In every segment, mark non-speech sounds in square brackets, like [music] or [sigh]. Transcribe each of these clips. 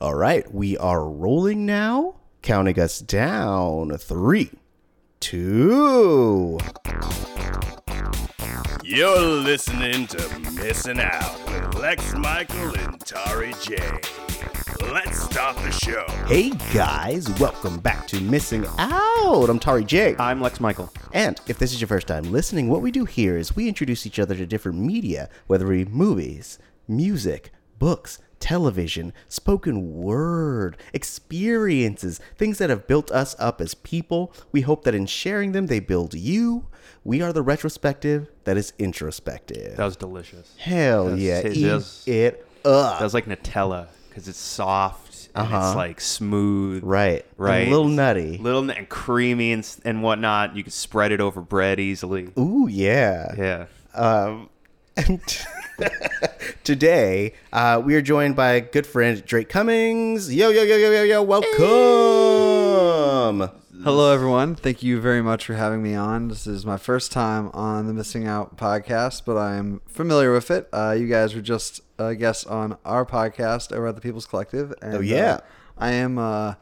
All right, we are rolling now. Counting us down. Three, two. You're listening to Missing Out with Lex Michael and Tari J. Let's start the show. Hey guys, welcome back to Missing Out. I'm Tari J. I'm Lex Michael. And if this is your first time listening, what we do here is we introduce each other to different media, whether it be movies, music, books, television, spoken word, experiences, things that have built us up as people. We hope that in sharing them, they build you. We are the retrospective that is introspective. That was delicious. Hell yeah, it eat it up. That was like Nutella because it's soft and Uh-huh. it's like smooth. right, Right. a little nutty. Little and creamy and, and whatnot. You can spread it over bread easily. Ooh yeah. Yeah. Um, and [laughs] today, uh, we are joined by good friend Drake Cummings. Yo, yo, yo, yo, yo, yo, welcome. Hello, everyone. Thank you very much for having me on. This is my first time on the Missing Out podcast, but I am familiar with it. Uh, you guys were just uh, guests on our podcast over at the People's Collective. And, Oh, yeah. uh, I am uh,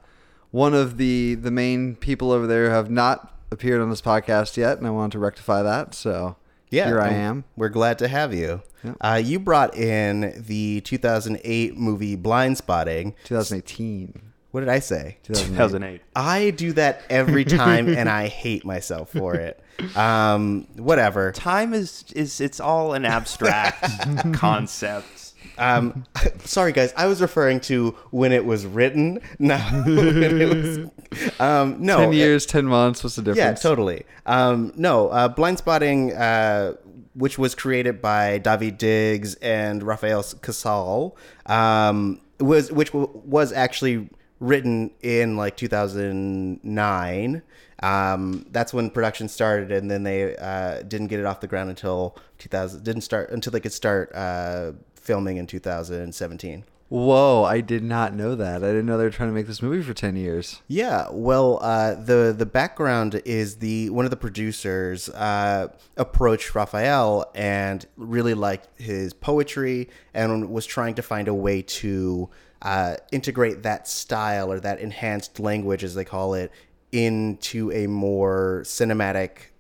one of the, the main people over there who have not appeared on this podcast yet, and I wanted to rectify that. So Yeah, here I am. We're glad to have you. Yeah. Uh, you brought in the 2008 movie Blindspotting. 2018. What did I say? 2008. 2008. I do that every time, and I hate myself for it. [laughs] Um, whatever. Time is is it's all an abstract [laughs] concept. Um, [laughs] sorry, guys. I was referring to when it was written. [laughs] No, when it was. [laughs] Um, no, 10 years, 10 months. What's the difference? Yeah, totally. Um, no, uh, Blindspotting, uh, which was created by Daveed Diggs and Rafael Casal, um, was which w- was actually written in like 2009. Um, that's when production started, and then they uh, didn't get it off the ground until 2000. Didn't start until they could start uh, filming in 2017. Whoa, I did not know that. I didn't know they were trying to make this movie for 10 years. Yeah, well, uh, the the background is the one of the producers uh, approached Raphael and really liked his poetry and was trying to find a way to uh, integrate that style or that enhanced language, as they call it, into a more cinematic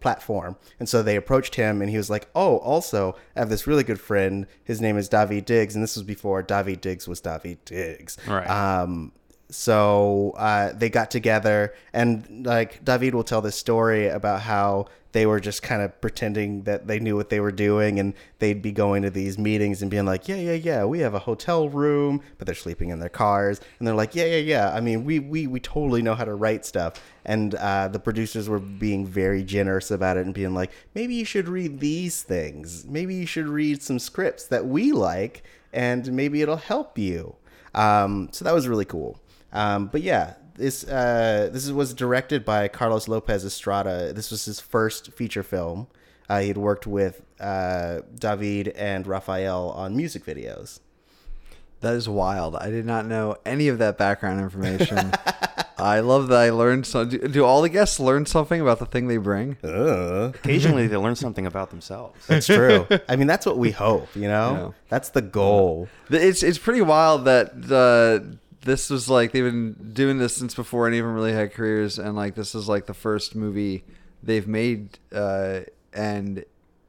platform. And so they approached him and he was like, "Oh, also, I have this really good friend. His name is Daveed Diggs, and this was before Daveed Diggs was Daveed Diggs." Right. Um, so uh, they got together, and like Daveed will tell this story about how they were just kind of pretending that they knew what they were doing, and they'd be going to these meetings and being like, "Yeah, yeah, yeah, we have a hotel room," but they're sleeping in their cars, and they're like, "Yeah, yeah, yeah. I mean, we we we totally know how to write stuff." And uh, the producers were being very generous about it and being like, "Maybe you should read these things. Maybe you should read some scripts that we like, and maybe it'll help you." Um, so that was really cool. Um, but yeah, this uh, this was directed by Carlos Lopez Estrada. This was his first feature film. Uh, he had worked with uh, Daveed and Raphael on music videos. That is wild. I did not know any of that background information. [laughs] I love that I learned some. Do, do all the guests learn something about the thing they bring? Uh, Occasionally [laughs] they learn something about themselves. that's true. I mean, that's what we hope. You know, Yeah. that's the goal. It's it's pretty wild that uh, this was like they've been doing this since before any of them really had careers, and like this is like the first movie they've made, uh, and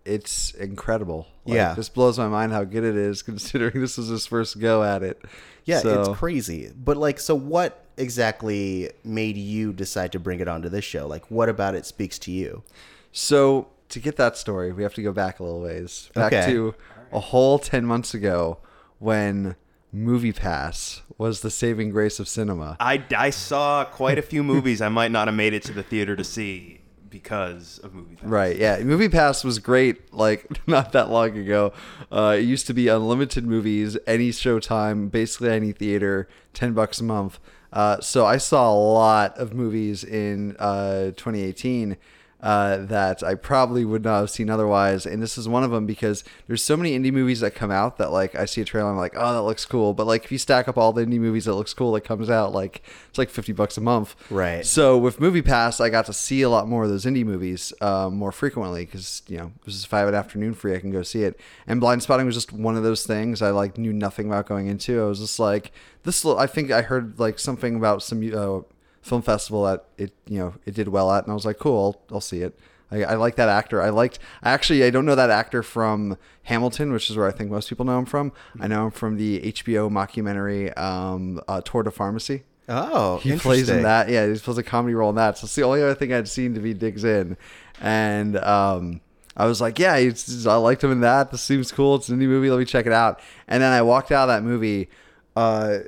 it's incredible. Like, Yeah. this blows my mind how good it is, [laughs] considering this was his first go at it. Yeah, So- it's crazy. But like, so what exactly made you decide to bring it onto this show? Like, what about it speaks to you? So to get that story, we have to go back a little ways, back Okay. to a whole ten months ago when MoviePass was the saving grace of cinema. I, I saw quite a few movies I might not have made it to the theater to see because of movie. Pass. Right, yeah. MoviePass was great, like [laughs] not that long ago. Uh, it used to be unlimited movies, any showtime, basically any theater, ten bucks a month. Uh, so I saw a lot of movies in uh, 2018. Uh, that I probably would not have seen otherwise. And this is one of them because there's so many indie movies that come out that like I see a trailer, and I'm like, oh, that looks cool. But like if you stack up all the indie movies that looks cool that comes out, like it's like 50 bucks a month. Right. So with MoviePass, I got to see a lot more of those indie movies uh, more frequently because you know this is five at afternoon free. I can go see it. And Blindspotting was just one of those things I like knew nothing about going into. I was just like, this. I think I heard like something about some uh, film festival that it you know it did well at, and I was like, cool, I'll, I'll see it. I, I like that actor. I liked actually. I don't know that actor from Hamilton, which is where I think most people know him from. I know him from the HBO mockumentary um, uh, Tour de Pharmacy. Oh, He plays in that. Yeah, he plays a comedy role in that. So it's the only other thing I'd seen Daveed Diggs in, and um, I was like, yeah, I liked him in that. This seems cool. It's a new movie. Let me check it out. And then I walked out of that movie, uh,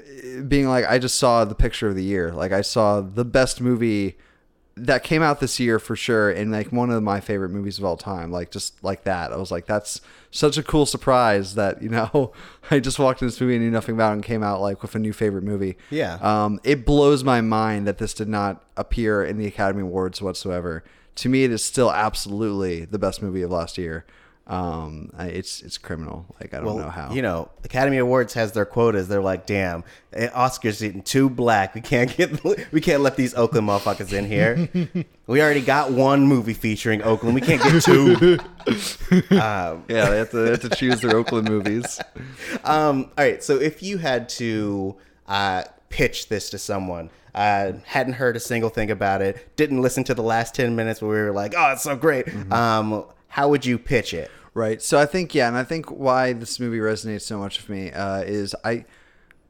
being like, I just saw the picture of the year. Like I saw the best movie that came out this year for sure and like one of my favorite movies of all time like just like that i was like that's such a cool surprise that you know [laughs] i just walked in this movie and knew nothing about it and came out like with a new favorite movie Yeah. um it blows my mind that this did not appear in the academy awards whatsoever to me it is still absolutely the best movie of last year um it's it's criminal like i don't Well, know how you know, Academy Awards has their quotas. They're like, damn, eh, Oscars getting too black. We can't get, [laughs] we can't let these Oakland motherfuckers in here. we already got one movie featuring Oakland. We can't get [laughs] two. yeah they have to, they have to choose their oakland movies [laughs] Um, all right, so if you had to uh, pitch this to someone, uh, hadn't heard a single thing about it, didn't listen to the last ten minutes where we were like, "Oh, it's so great," um, how would you pitch it? Right. So I think yeah, and I think why this movie resonates so much with me uh, is I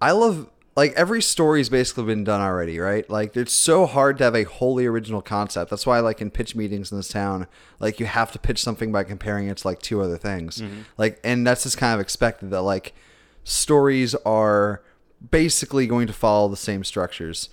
I love like every story's basically been done already, right? Like it's so hard to have a wholly original concept. That's why like in pitch meetings in this town, like you have to pitch something by comparing it to like two other things. Like and that's just kind of expected that like stories are basically going to follow the same structures.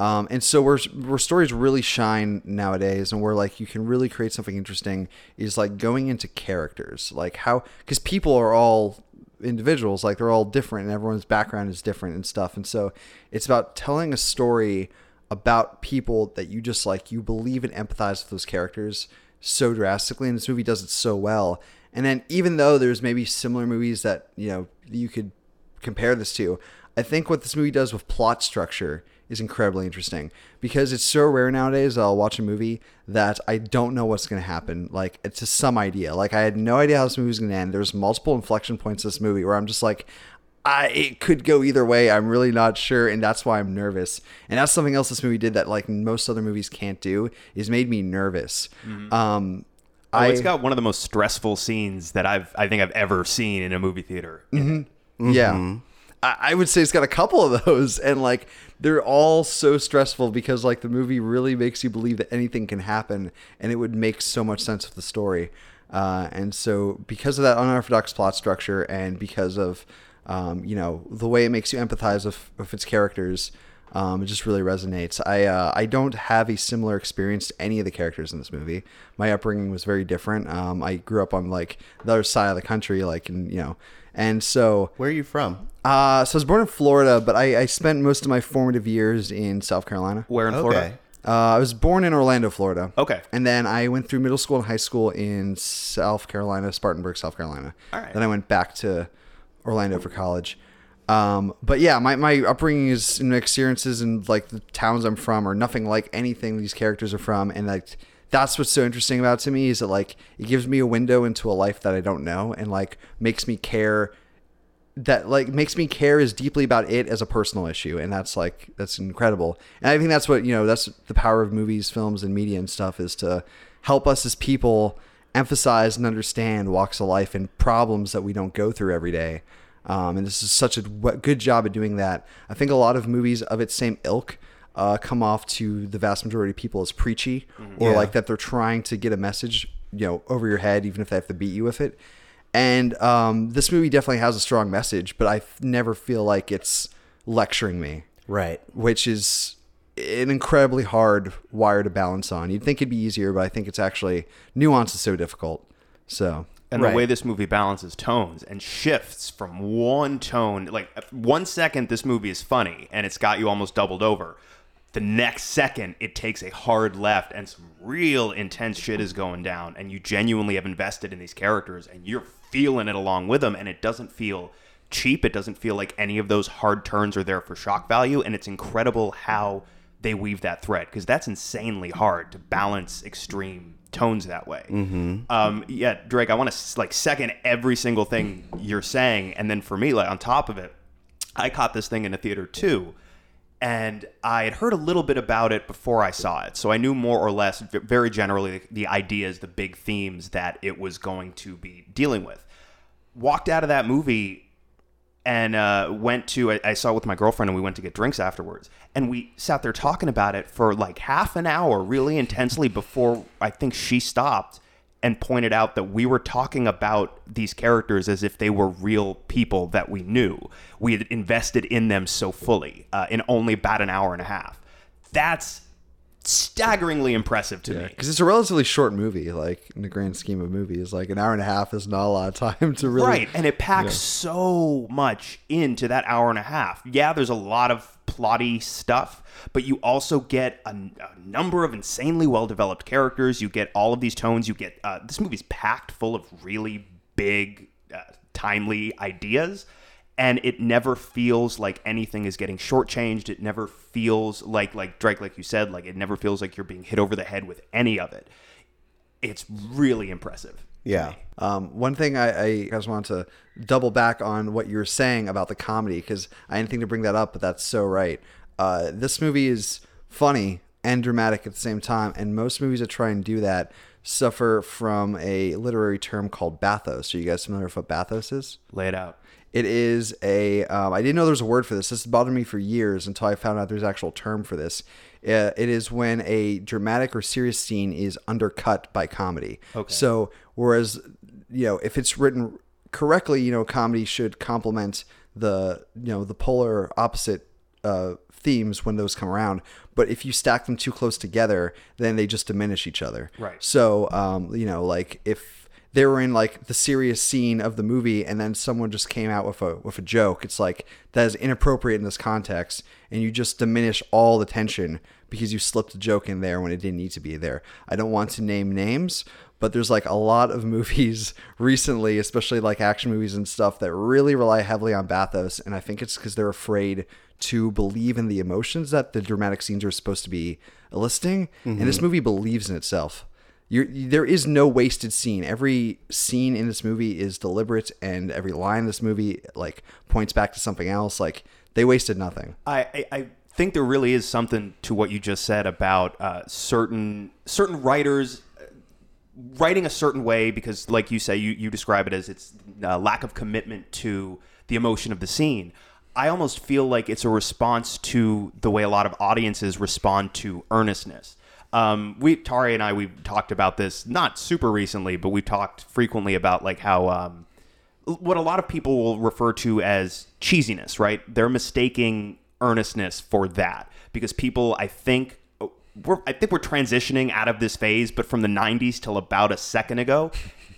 Um, and so where where stories really shine nowadays, and where like you can really create something interesting, is like going into characters, like how because people are all individuals, like they're all different, and everyone's background is different and stuff. And so it's about telling a story about people that you just like you believe and empathize with those characters so drastically, and this movie does it so well. And then even though there's maybe similar movies that you know you could compare this to. I think what this movie does with plot structure is incredibly interesting because it's so rare nowadays that I'll watch a movie that I don't know what's going to happen. Like it's just some idea. Like I had no idea how this movie was going to end. There's multiple inflection points in this movie where I'm just like, I it could go either way. I'm really not sure, and that's why I'm nervous. And that's something else this movie did that like most other movies can't do is made me nervous. Mm-hmm. Um, Oh, I it's got one of the most stressful scenes that I've I think I've ever seen in a movie theater. Mm-hmm. Mm-hmm. Yeah. I, I would say it's got a couple of those, and like they're all so stressful because like the movie really makes you believe that anything can happen, and it would make so much sense with the story. Uh, and so, because of that unorthodox plot structure, and because of um, you know the way it makes you empathize with, with its characters, um, it just really resonates. I uh, I don't have a similar experience to any of the characters in this movie. My upbringing was very different. Um, I grew up on like the other side of the country, like in you know, and so Where are you from? Uh, so I was born in Florida, but I, I spent most of my formative years in South Carolina. Where in Okay. Florida? Uh, I was born in Orlando, Florida. Okay. And then I went through middle school and high school in South Carolina, Spartanburg, South Carolina. All right. Then I went back to Orlando for college. Um, but yeah, my, my upbringing is and experiences and like the towns I'm from are nothing like anything these characters are from. And like, that's what's so interesting about it to me is that like, it gives me a window into a life that I don't know and like makes me care that like makes me care as deeply about it as a personal issue and that's like that's incredible. And i think that's what you know that's the power of movies films and media and stuff is to help us as people emphasize and understand walks of life and problems that we don't go through every day. Um, and this is such a good job at doing that. I think a lot of movies of its same ilk uh, come off to the vast majority of people as preachy or Yeah. like that they're trying to get a message you know over your head even if they have to beat you with it and um, this movie definitely has a strong message, but I f- never feel like it's lecturing me, Right. which is an incredibly hard wire to balance on. You'd think it'd be easier, but I think it's actually nuance is so difficult. So And Right. the way this movie balances tones and shifts from one tone, like one second this movie is funny and it's got you almost doubled over. the next second it takes a hard left and some real intense shit is going down and you genuinely have invested in these characters and you're feeling it along with them and it doesn't feel cheap it doesn't feel like any of those hard turns are there for shock value and it's incredible how they weave that thread because that's insanely hard to balance extreme tones that way mm-hmm. um, yeah drake i want to like second every single thing you're saying and then for me like on top of it i caught this thing in a theater too and I had heard a little bit about it before I saw it, so I knew more or less, very generally, the ideas, the big themes that it was going to be dealing with. Walked out of that movie and uh, went to I, I saw it with my girlfriend, and we went to get drinks afterwards, and we sat there talking about it for like half an hour, really intensely, before I think she stopped and pointed out that we were talking about these characters as if they were real people that we knew. We had invested in them so fully uh, in only about an hour and a half. That's staggeringly impressive to me. because it's a relatively short movie. Like in the grand scheme of movies, like an hour and a half is not a lot of time to really. Right, and it packs so much into that hour and a half. Yeah, there's a lot of plotty stuff, but you also get a, a number of insanely well developed characters. You get all of these tones. You get uh, this movie's packed full of really big, uh, timely ideas. And it never feels like anything is getting shortchanged. It never feels like, like Drake, like you said, like it never feels like you're being hit over the head with any of it. It's really impressive. Yeah. Um, one thing I, I just want to double back on what you were saying about the comedy because I didn't think to bring that up, but that's so right. Uh, this movie is funny and dramatic at the same time, and most movies that try and do that suffer from a literary term called bathos. Are you guys familiar with what bathos is? Lay it out. It is a. Um, I didn't know there was a word for this. This has bothered me for years until I found out there's an actual term for this. Uh, it is when a dramatic or serious scene is undercut by comedy. Okay. So whereas you know if it's written correctly, you know comedy should complement the you know the polar opposite uh, themes when those come around. But if you stack them too close together, then they just diminish each other. Right. So um, you know like if they were in like the serious scene of the movie and then someone just came out with a with a joke. It's like that is inappropriate in this context and you just diminish all the tension because you slipped a joke in there when it didn't need to be there. I don't want to name names but there's like a lot of [laughs] movies recently especially like action movies and stuff that really rely heavily on bathos and i think it's because they're afraid to believe in the emotions that the dramatic scenes are supposed to be eliciting and this mm-hmm. movie believes in itself you're, there is no wasted scene. Every scene in this movie is deliberate, and every line in this movie like points back to something else. Like they wasted nothing. I, I, I think there really is something to what you just said about uh, certain certain writers uh, writing a certain way because, like you say, you, you describe it as it's uh, lack of commitment to the emotion of the scene. I almost feel like it's a response to the way a lot of audiences respond to earnestness. Um, we Tari and I we've talked about this not super recently, but we've talked frequently about like how um, what a lot of people will refer to as cheesiness, right? They're mistaking earnestness for that because people, I think, we're I think we're transitioning out of this phase, but from the '90s till about a second ago,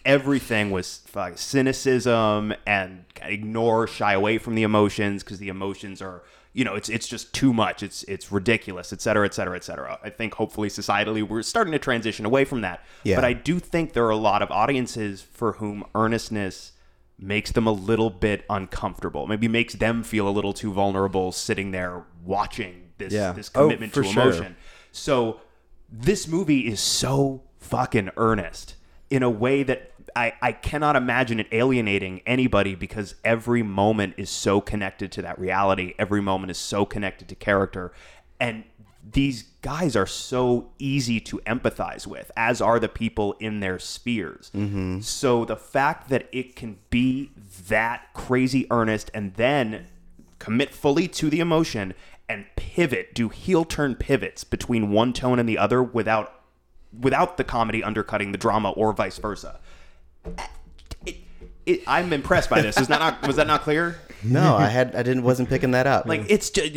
everything was cynicism and ignore, shy away from the emotions because the emotions are, you know, it's it's just too much. It's it's ridiculous, et cetera, et cetera, et cetera. I think hopefully societally we're starting to transition away from that. Yeah. But I do think there are a lot of audiences for whom earnestness makes them a little bit uncomfortable. Maybe makes them feel a little too vulnerable sitting there watching this Yeah. this Oh, commitment for to sure. emotion. So this movie is so fucking earnest in a way that I, I cannot imagine it alienating anybody because every moment is so connected to that reality. Every moment is so connected to character. And these guys are so easy to empathize with, as are the people in their spheres. Mm-hmm. So the fact that it can be that crazy earnest and then commit fully to the emotion and pivot, do heel turn pivots between one tone and the other without without the comedy undercutting the drama or vice versa. It, it, I'm impressed by this. Is that not was that not clear? No, I had I didn't wasn't picking that up. Like it's just,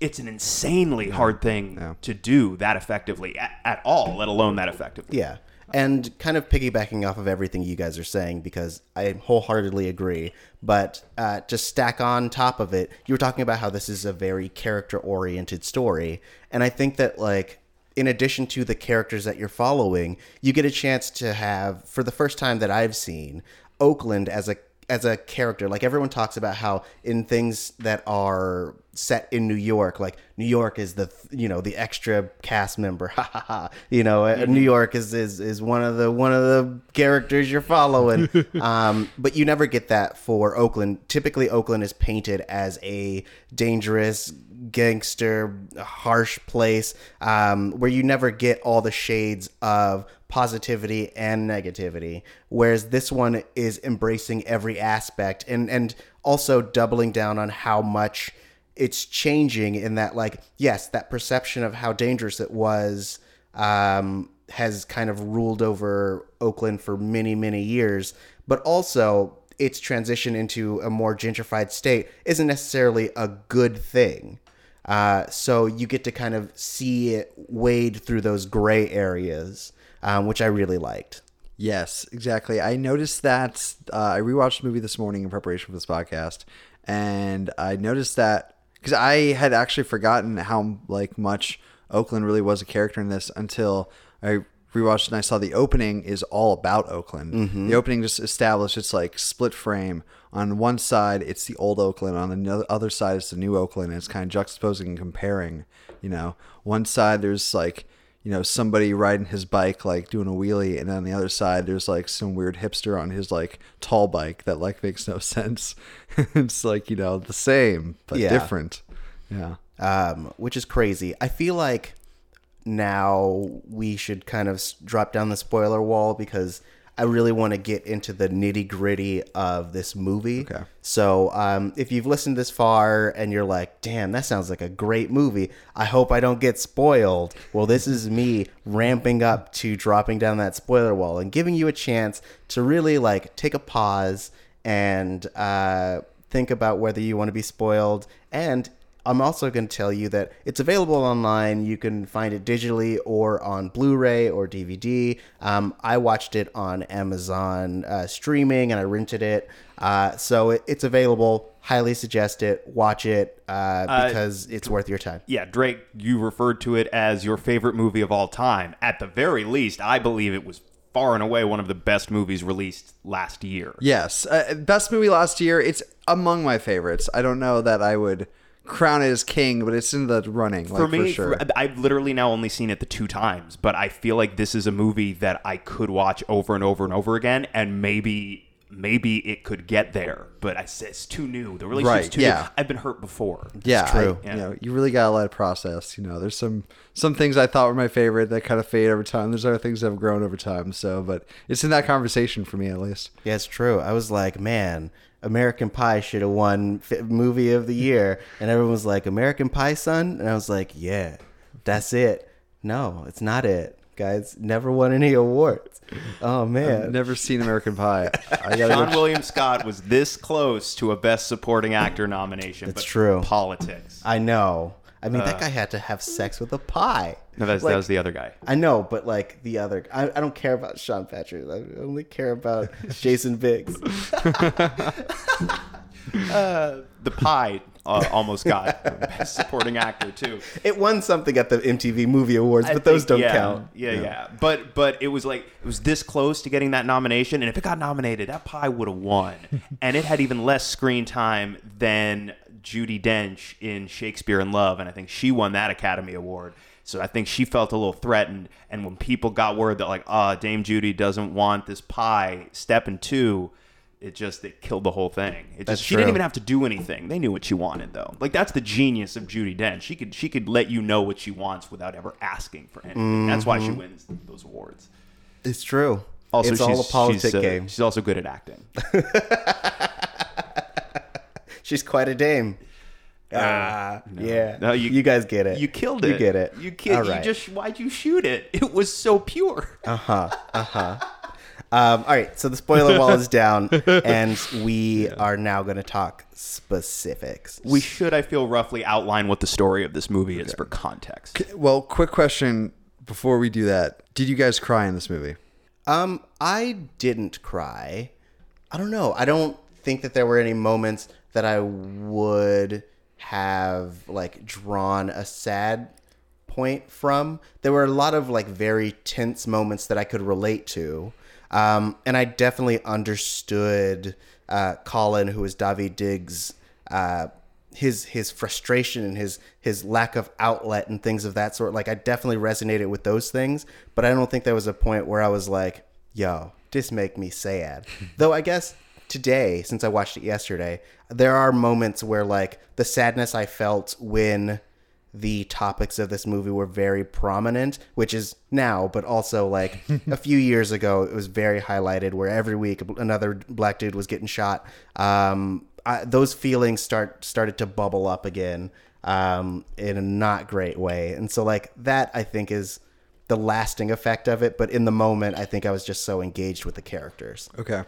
it's an insanely hard thing to do that effectively at, at all, let alone that effectively. yeah, And kind of piggybacking off of everything you guys are saying, because I wholeheartedly agree. But uh, to stack on top of it, you were talking about how this is a very character oriented story. And I think that, like, in addition to the characters that you're following, you get a chance to have, for the first time that I've seen, Oakland as a as a character. Like everyone talks about how in things that are set in New York, like New York is the you know the extra cast member, [laughs] ha ha ha. You know, uh New York is, is is one of the one of the characters you're following. [laughs] um, but you never get that for Oakland. Typically, Oakland is painted as a dangerous gangster, harsh place um, where you never get all the shades of positivity and negativity. Whereas this one is embracing every aspect and and also doubling down on how much it's changing in that like yes that perception of how dangerous it was um, has kind of ruled over oakland for many many years. But also its transition into a more gentrified state isn't necessarily a good thing. Uh, so you get to kind of see it wade through those gray areas um, which i really liked. Yes, exactly. I noticed that uh, I rewatched the movie this morning in preparation for this podcast, and I noticed that because I had actually forgotten how like much Oakland really was a character in this until I rewatched and I saw the opening is all about Oakland. Mm-hmm. The opening just established it's like split frame. On one side, it's the old Oakland. On the other side, it's the new Oakland. And it's kind of juxtaposing and comparing. You know, one side there's like you know somebody riding his bike like doing a wheelie and on the other side there's like some weird hipster on his like tall bike that like makes no [laughs] sense it's like you know the same but Yeah. different yeah um, which is crazy. I feel like now we should kind of drop down the spoiler wall because I really want to get into the nitty gritty of this movie. Okay. So um, if you've listened this far and you're like, damn, that sounds like a great movie, I hope I don't get spoiled. Well, this is me ramping up to dropping down that spoiler wall and giving you a chance to really like take a pause and uh, think about whether you want to be spoiled. And I'm also going to tell you that it's available online. You can find it digitally or on Blu-ray or DVD. Um, I watched it on Amazon uh, streaming and I rented it, uh, so it, it's available. Highly suggest it. Watch it uh, because it's worth your time. Yeah, Drake, you referred to it as your favorite movie of all time. At the very least, I believe it was far and away one of the best movies released last year. yes uh, best movie last year it's among my favorites i don't know that i would crown it as king but it's in the running like, for me, sure for- I've literally now only seen it the two times, but I feel like this is a movie that I could watch over and over and over again, and maybe maybe it could get there. But I said it's too new. The relationship's Right, too yeah. new. I've been hurt before. yeah, it's true. I- You know, you really gotta let it process. You know, there's some some things I thought were my favorite that kind of fade over time. There's other things that have grown over time. So, but it's in that conversation for me at least. Yeah, it's true. I was like, man, American Pie should have won fi- movie of the year, and everyone was like, American Pie, son, and I was like, yeah, that's it. No, it's not it, guys. Never won any awards. Oh man, Never seen American Pie. [laughs] I gotta Sean go. William Scott was this close to a Best Supporting Actor nomination. That's but true. Politics. I know. I mean, that guy had to have sex with a pie. No, that's, Like, that was the other guy. I know, but like the other, I, I don't care about Sean Patrick. I only care about [laughs] Jason Biggs. [laughs] The Pie uh, almost got [laughs] Best Supporting Actor too. It won something at the MTV Movie Awards, but those think- don't yeah, count. Yeah, yeah, But but it was like it was this close to getting that nomination, and if it got nominated, that pie would have won, and it had even less screen time than Judi Dench in Shakespeare in Love, and I think she won that Academy Award. So I think she felt a little threatened, and when people got word that like, ah, Dame Judi doesn't want this pie, step in two. It just it killed the whole thing. It just, she didn't even have to do anything. They knew what she wanted though. Like that's the genius of Judi Dench. She could she could let you know what she wants without ever asking for anything. That's why she wins those awards. It's true. Also, it's she's, all a politic she's, uh, game. She's also good at acting. [laughs] She's quite a dame. Ah, yeah. No, you- you, guys get it. You killed it. You get it. You killed. All You just why'd you shoot it? It was so pure. Uh huh. Uh huh. Um, all right. So the spoiler wall is down, [laughs] and we are now going to talk specifics. We should, I feel, roughly outline what the story of this movie is for context. Well, quick question before we do that: Did you guys cry in this movie? Um, I didn't cry. I don't know. I don't think that there were any moments that I would have like drawn a sad point from. There were a lot of like very tense moments that I could relate to. Um, and I definitely understood uh, Colin, who was Daveed Diggs, uh, his his frustration and his his lack of outlet and things of that sort. Like I definitely resonated with those things, but I don't think there was a point where I was like, "Yo, this make me sad." [laughs] Though I guess today, since I watched it yesterday, there are moments where like the sadness I felt when the topics of this movie were very prominent, which is now, but also like [laughs] a few years ago, it was very highlighted where every week another black dude was getting shot. Um, I, those feelings start started to bubble up again um, in a not great way, and so like that I think is the lasting effect of it. But in the moment, I think I was just so engaged with the characters. Okay.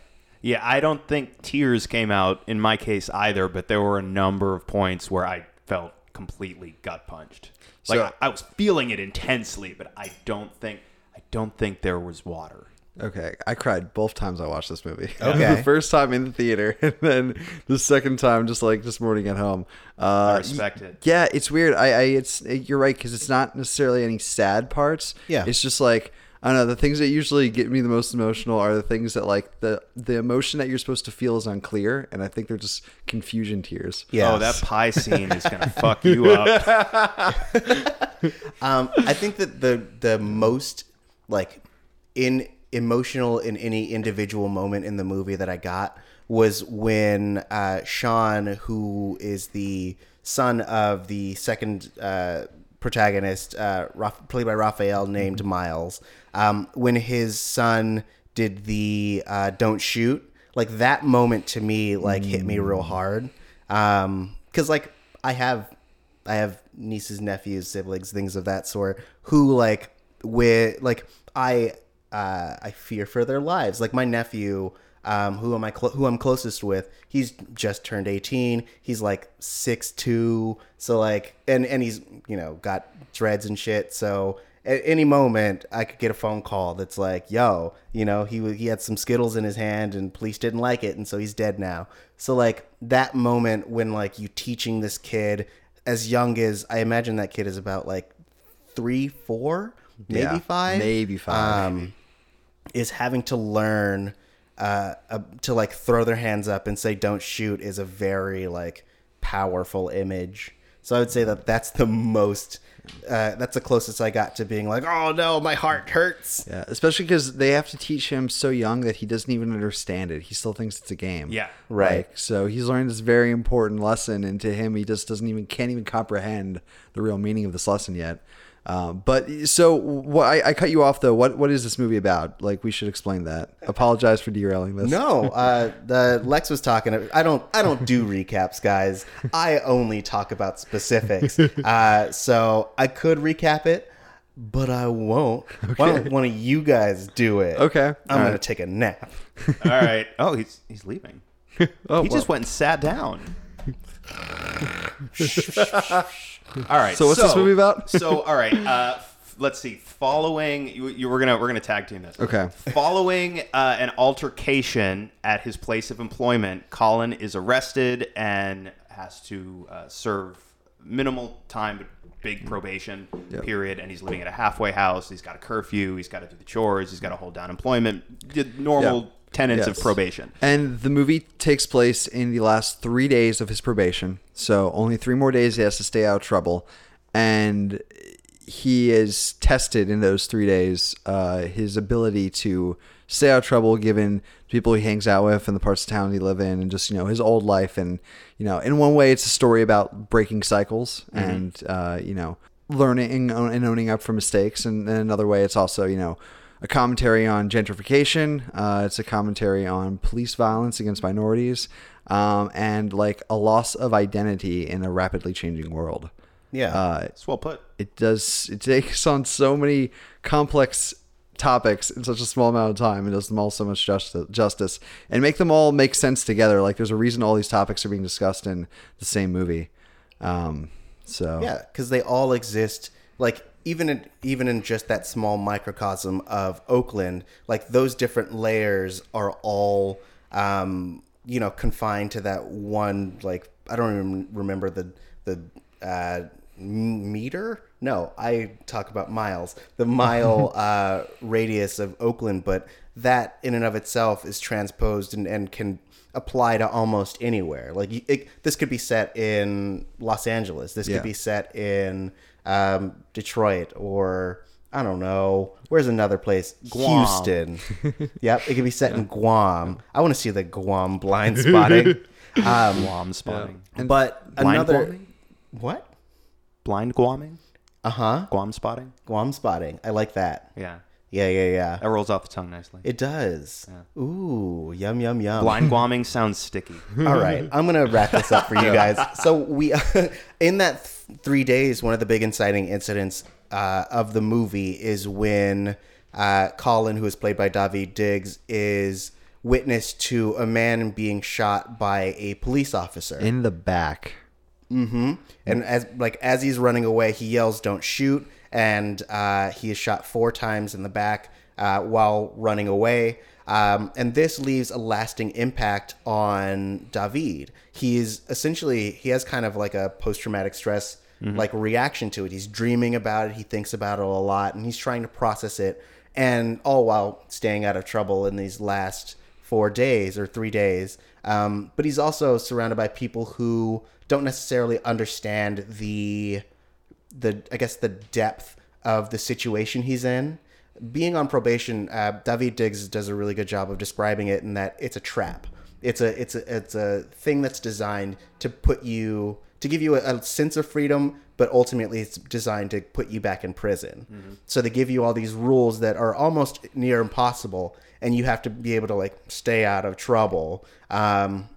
Yeah, I don't think tears came out in my case either, but there were a number of points where I felt completely gut punched. Like So- I, I was feeling it intensely, but I don't think I don't think there was water. Okay, I cried both times I watched this movie. [laughs] Okay. [laughs] the first time in the theater, [laughs] and then the second time, just like this morning at home. Uh, I respect it. Yeah, it's weird. I, I it's you're right because it's not necessarily any sad parts. Yeah. it's just like I don't know. The things that usually get me the most emotional are the things that like the the emotion that you're supposed to feel is unclear, and I think they're just confusion tears. Yeah. Oh, that pie scene is gonna [laughs] fuck you up. [laughs] Um, I think that the the most like in emotional in any individual moment in the movie that I got was when uh, Sean, who is the son of the second uh, protagonist, uh, Raf- played by Raphael, named Miles, um, when his son did the uh, "Don't shoot," like that moment to me, like hit me real hard, because like I have I have nieces, nephews, siblings, things of that sort who like with like I uh, I fear for their lives. Like my nephew, um, who am I clo- who I'm closest with? He's just turned 18. He's like six two. So like and and he's you know got dreads and shit. So at any moment I could get a phone call that's like, "Yo, you know, he he had some Skittles in his hand and police didn't like it, and so he's dead now." So like that moment when like you teaching this kid as young as I imagine that kid is about like three, four, maybe Yeah, five, maybe five. um, is having to learn uh, uh, to like throw their hands up and say "Don't shoot" is a very like powerful image. So I would say that that's the most. Uh, that's the closest I got to being like, "Oh no, my heart hurts." Yeah, especially because they have to teach him so young that he doesn't even understand it. He still thinks it's a game. Yeah. Right. Like, so he's learned this very important lesson, and to him, he just doesn't even can't even comprehend the real meaning of this lesson yet. Um, but so what? I, I cut you off though. What what is this movie about? Like, we should explain that. Apologize for derailing this. No, uh, the Lex was talking. I don't. I don't do recaps, guys. I only talk about specifics. [laughs] Uh, so I could recap it, but I won't. Why don't one of you guys do it? Okay. I'm All gonna right. take a nap. All right. Oh, he's he's leaving. [laughs] Oh, he just went and sat down. [laughs] all right. So what's this movie about? [laughs] so all right. Uh, let's see. Following you, you we're gonna we're gonna tag team this. Okay. Following uh, an altercation at his place of employment, Colin is arrested and has to uh, serve minimal time, but big probation Yep. period. And he's living at a halfway house. He's got a curfew. He's got to do the chores. He's got to hold down employment. Normal Yeah. Tenets Yes. of probation. And the movie takes place in the last three days of his probation. So only three more days he has to stay out of trouble. And he is tested in those three days, uh, his ability to stay out of trouble given people he hangs out with and the parts of town he live in and just, you know, his old life. And, you know, in one way it's a story about breaking cycles and, uh, you know, learning and owning up for mistakes. And in another way it's also, you know, a commentary on gentrification. Uh, it's a commentary on police violence against minorities, um, and like a loss of identity in a rapidly changing world. Yeah. Uh, It's well put. it does. It takes on so many complex topics in such a small amount of time and does them all so much justice, justice and make them all make sense together. Like there's a reason all these topics are being discussed in the same movie. Um, so Yeah, because they all exist. Like even in, even in just that small microcosm of Oakland, like those different layers are all um, you know confined to that one. Like I don't even remember the the uh, meter. No, I talk about miles. The [laughs] mile uh, radius of Oakland, but that in and of itself is transposed and, and can apply to almost anywhere. Like it, this could be set in Los Angeles. This Yeah. could be set in um, Detroit or I don't know. Where's another place? Guam. Houston. [laughs] yep, it could be set in Guam. I want to see the Guam blind [laughs] spotting. Um, Guam spotting. but Blind another Guaming? what? Blind Guaming? Uh huh. Guam spotting? Guam spotting. I like that. Yeah. Yeah, yeah, yeah. That rolls off the tongue nicely. It does. Ooh, yum, yum, yum. Blind Guaming sounds sticky. [laughs] All right, I'm gonna wrap this up for you guys. So we, [laughs] in that th- three days, one of the big inciting incidents uh, of the movie is when uh, Colin, who is played by Daveed Diggs, is witness to a man being shot by a police officer. In the back. Mm-hmm. And as like as he's running away, he yells, "Don't shoot!" And uh, he is shot four times in the back uh, while running away. Um, and this leaves a lasting impact on Daveed. He is essentially he has kind of like a post traumatic stress like reaction to it. He's dreaming about it. He thinks about it a lot, and he's trying to process it, and all while staying out of trouble in these last four days or three days. Um, but he's also surrounded by people who don't necessarily understand the the I guess the depth of the situation he's in. Being on probation, uh, Daveed Diggs does a really good job of describing it in that it's a trap. It's a it's a it's a thing that's designed to put you to give you a, a sense of freedom, but ultimately it's designed to put you back in prison. So they give you all these rules that are almost near impossible, and you have to be able to like stay out of trouble. Um,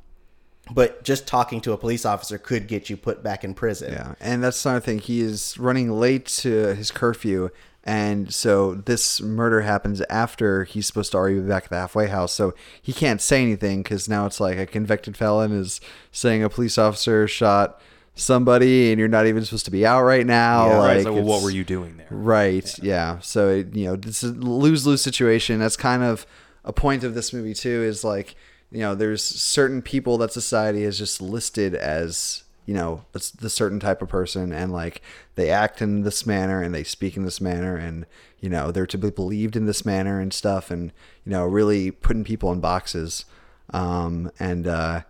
but just talking to a police officer could get you put back in prison. Yeah, and that's another thing. He is running late to his curfew, and so this murder happens after he's supposed to already be back at the halfway house. So he can't say anything because now it's like a convicted felon is saying a police officer shot somebody, and you're not even supposed to be out right now. Yeah, like, it's like, well, what were you doing there? Right. Yeah. So it, you know, this is lose lose situation. That's kind of a point of this movie too. Is like you know, there's certain people that society has just listed as you know the certain type of person, and like they act in this manner and they speak in this manner, and you know they're to be believed in this manner and stuff, and you know really putting people in boxes. Um, and uh,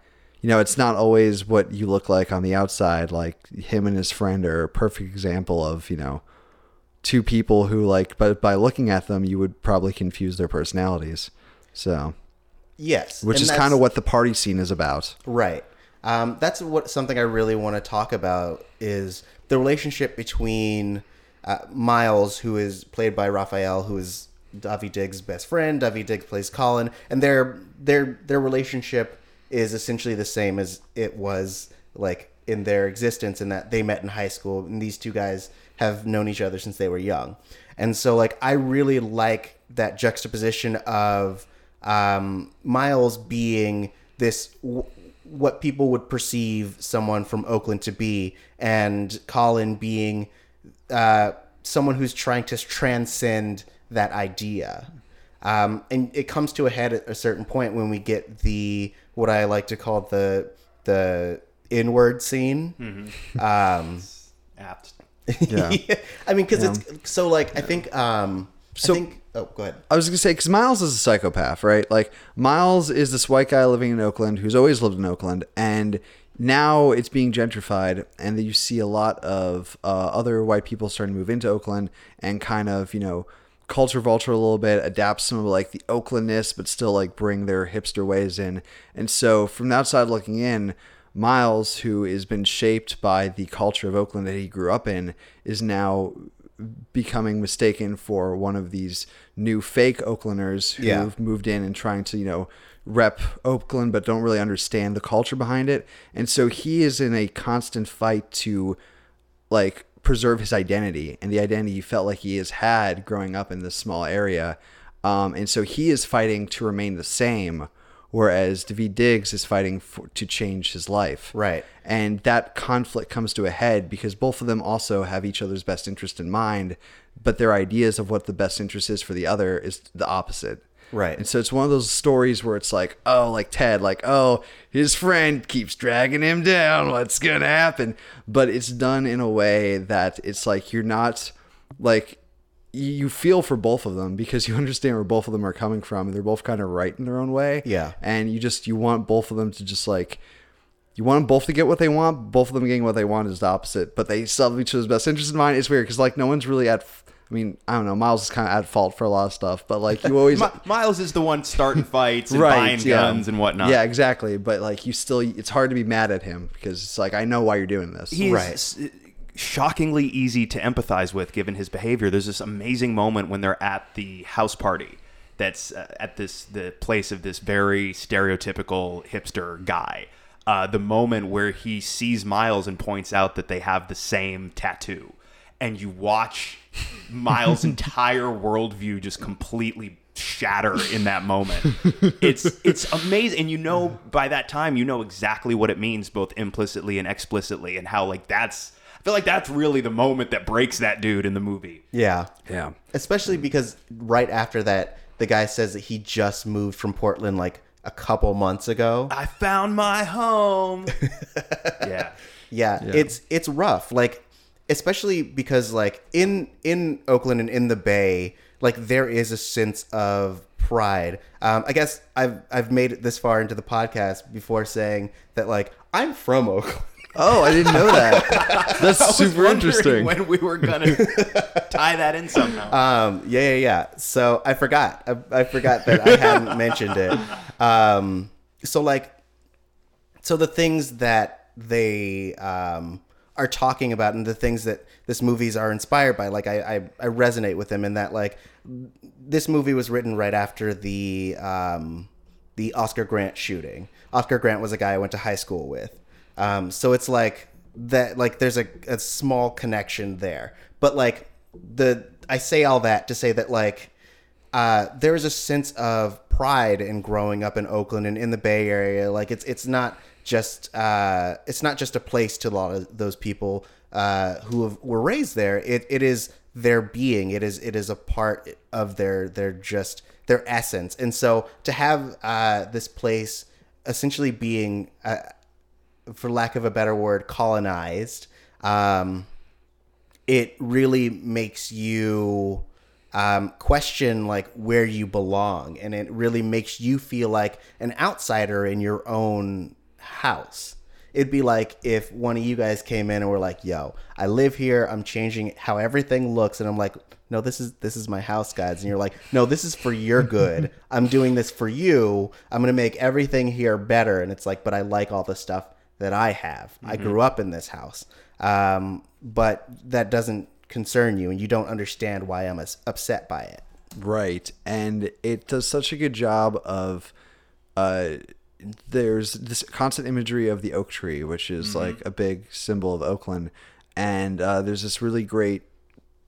you know, it's not always what you look like on the outside. Like him and his friend are a perfect example of you know two people who like but by looking at them you would probably confuse their personalities so Yes, which is kind of what the party scene is about Right. Um, that's what something I really want to talk about is the relationship between uh, Miles, who is played by Raphael, who is Daveed Diggs' best friend. Daveed Diggs plays Colin, and their their their relationship is essentially the same as it was like in their existence, in that they met in high school, and these two guys have known each other since they were young. And so, like, I really like that juxtaposition of um, Miles being this w- what people would perceive someone from Oakland to be, and Colin being uh, someone who's trying to transcend that idea. Um, and it comes to a head at a certain point when we get the what I like to call the the inward scene. Um, Apt. [laughs] yeah I mean, because it's so like I think. Um, So- I think. Oh, go ahead. i was gonna say because miles is a psychopath right like miles is this white guy living in oakland who's always lived in oakland and now it's being gentrified and you see a lot of uh, other white people starting to move into oakland and kind of you know culture vulture a little bit adapt some of like the oaklandness but still like bring their hipster ways in and so from the outside looking in miles who has been shaped by the culture of oakland that he grew up in is now becoming mistaken for one of these new fake Oaklanders who've Yeah. moved in and trying to, you know, rep Oakland but don't really understand the culture behind it. And so he is in a constant fight to like preserve his identity and the identity he felt like he has had growing up in this small area. Um, and so he is fighting to remain the same whereas Daveed Diggs is fighting for, to change his life. Right. And that conflict comes to a head because both of them also have each other's best interest in mind, but their ideas of what the best interest is for the other is the opposite. Right. And so it's one of those stories where it's like, oh, like Ted, like, oh, his friend keeps dragging him down. What's going to happen? But it's done in a way that it's like you're not like you feel for both of them because you [laughs] understand where both of them are coming from and they're both kind of right in their own way. Yeah. And you just you want both of them to just like you want them both to get what they want. Both of them getting what they want is the opposite, but they still have each other's best interest in mind. It's weird because like no one's really at. I mean, I don't know. Miles is kind of at fault for a lot of stuff, but like you always [laughs] Mi- Miles is the one starting [laughs] fights and right buying yeah. guns and whatnot. Yeah, exactly. But like you still, it's hard to be mad at him because it's like I know why you're doing this. He is Right. Shockingly easy to empathize with given his behavior. There's this amazing moment when they're at the house party that's uh, at this the place of this very stereotypical hipster guy. Uh, the moment where he sees Miles and points out that they have the same tattoo, and you watch Miles' [laughs] entire worldview just completely shatter in that moment. It's it's amazing, and you know by that time you know exactly what it means, both implicitly and explicitly, and how like that's. I feel like that's really the moment that breaks that dude in the movie. Yeah. Yeah. Especially because right after that, the guy says that he just moved from Portland like a couple months ago. I found my home. [laughs] yeah. Yeah, it's it's rough. Like especially because like in in Oakland and in the Bay, like there is a sense of pride. Um, I guess I've I've made it this far into the podcast before saying that like I'm from Oakland. Oh, I didn't know that. [laughs] That's I super interesting. When we were gonna [laughs] tie that in somehow. Um, yeah, yeah, yeah. So I forgot. I, I forgot that I hadn't [laughs] mentioned it. Um, so like, so the things that they um, are talking about and the things that this movies are inspired by, like I, I, I resonate with them in that like this movie was written right after the um, the Oscar Grant shooting. Oscar Grant was a guy I went to high school with. Um, so it's like that like there's a, a small connection there. But like the I say all that to say that like uh, there is a sense of pride in growing up in Oakland and in the Bay Area. Like it's it's not just uh, it's not just a place to a lot of those people uh, who have, were raised there. It it is their being. It is it is a part of their their just their essence. And so to have uh, this place essentially being, uh, for lack of a better word, colonized. Um, it really makes you um, question like where you belong. And it really makes you feel like an outsider in your own house. It'd be like if one of you guys came in and were like yo i live here i'm changing how everything looks. And i'm like no this is this is my house guys. And you're like no this is for your good. [laughs] I'm doing this for you. I'm going to make everything here better. And it's like but i like all the stuff that i have i grew up in this house um, but that doesn't concern you and you don't understand why i'm as- upset by it Right. And it does such a good job of uh there's this constant imagery of the oak tree, which is like a big symbol of Oakland. And uh, there's this really great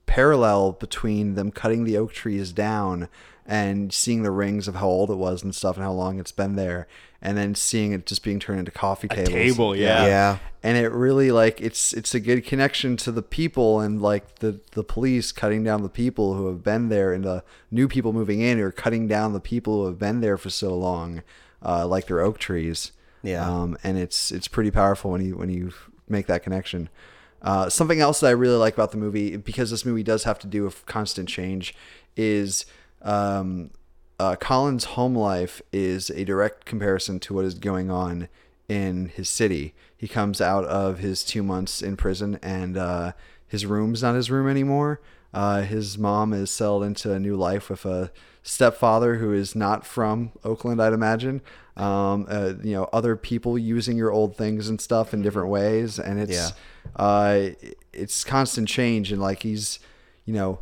parallel between them cutting the oak trees down and seeing the rings of how old it was and stuff and how long it's been there and then seeing it just being turned into coffee tables. A table, yeah. yeah and it really like it's it's a good connection to the people and like the the police cutting down the people who have been there and the new people moving in or cutting down the people who have been there for so long uh, like their oak trees Yeah. um, and it's it's pretty powerful when you when you make that connection uh, something else that I really like about the movie because this movie does have to do with constant change is um, uh, Colin's home life is a direct comparison to what is going on in his city. He comes out of his two months in prison, and uh, his room's not his room anymore. Uh, his mom is settled into a new life with a stepfather who is not from Oakland, I'd imagine. Um, uh, you know, other people using your old things and stuff in different ways, and it's Yeah. uh, it's constant change, and like he's, you know,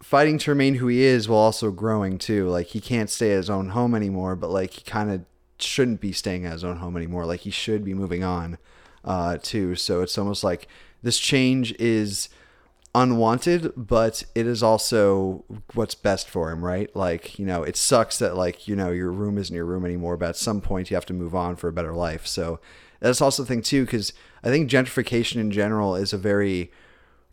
fighting to remain who he is while also growing too. Like he can't stay at his own home anymore, but like he kind of shouldn't be staying at his own home anymore. Like he should be moving on uh, too. So it's almost like this change is unwanted, but it is also what's best for him, right? Like, you know, it sucks that like, you know, your room isn't your room anymore, but at some point you have to move on for a better life. So that's also the thing too, because I think gentrification in general is a very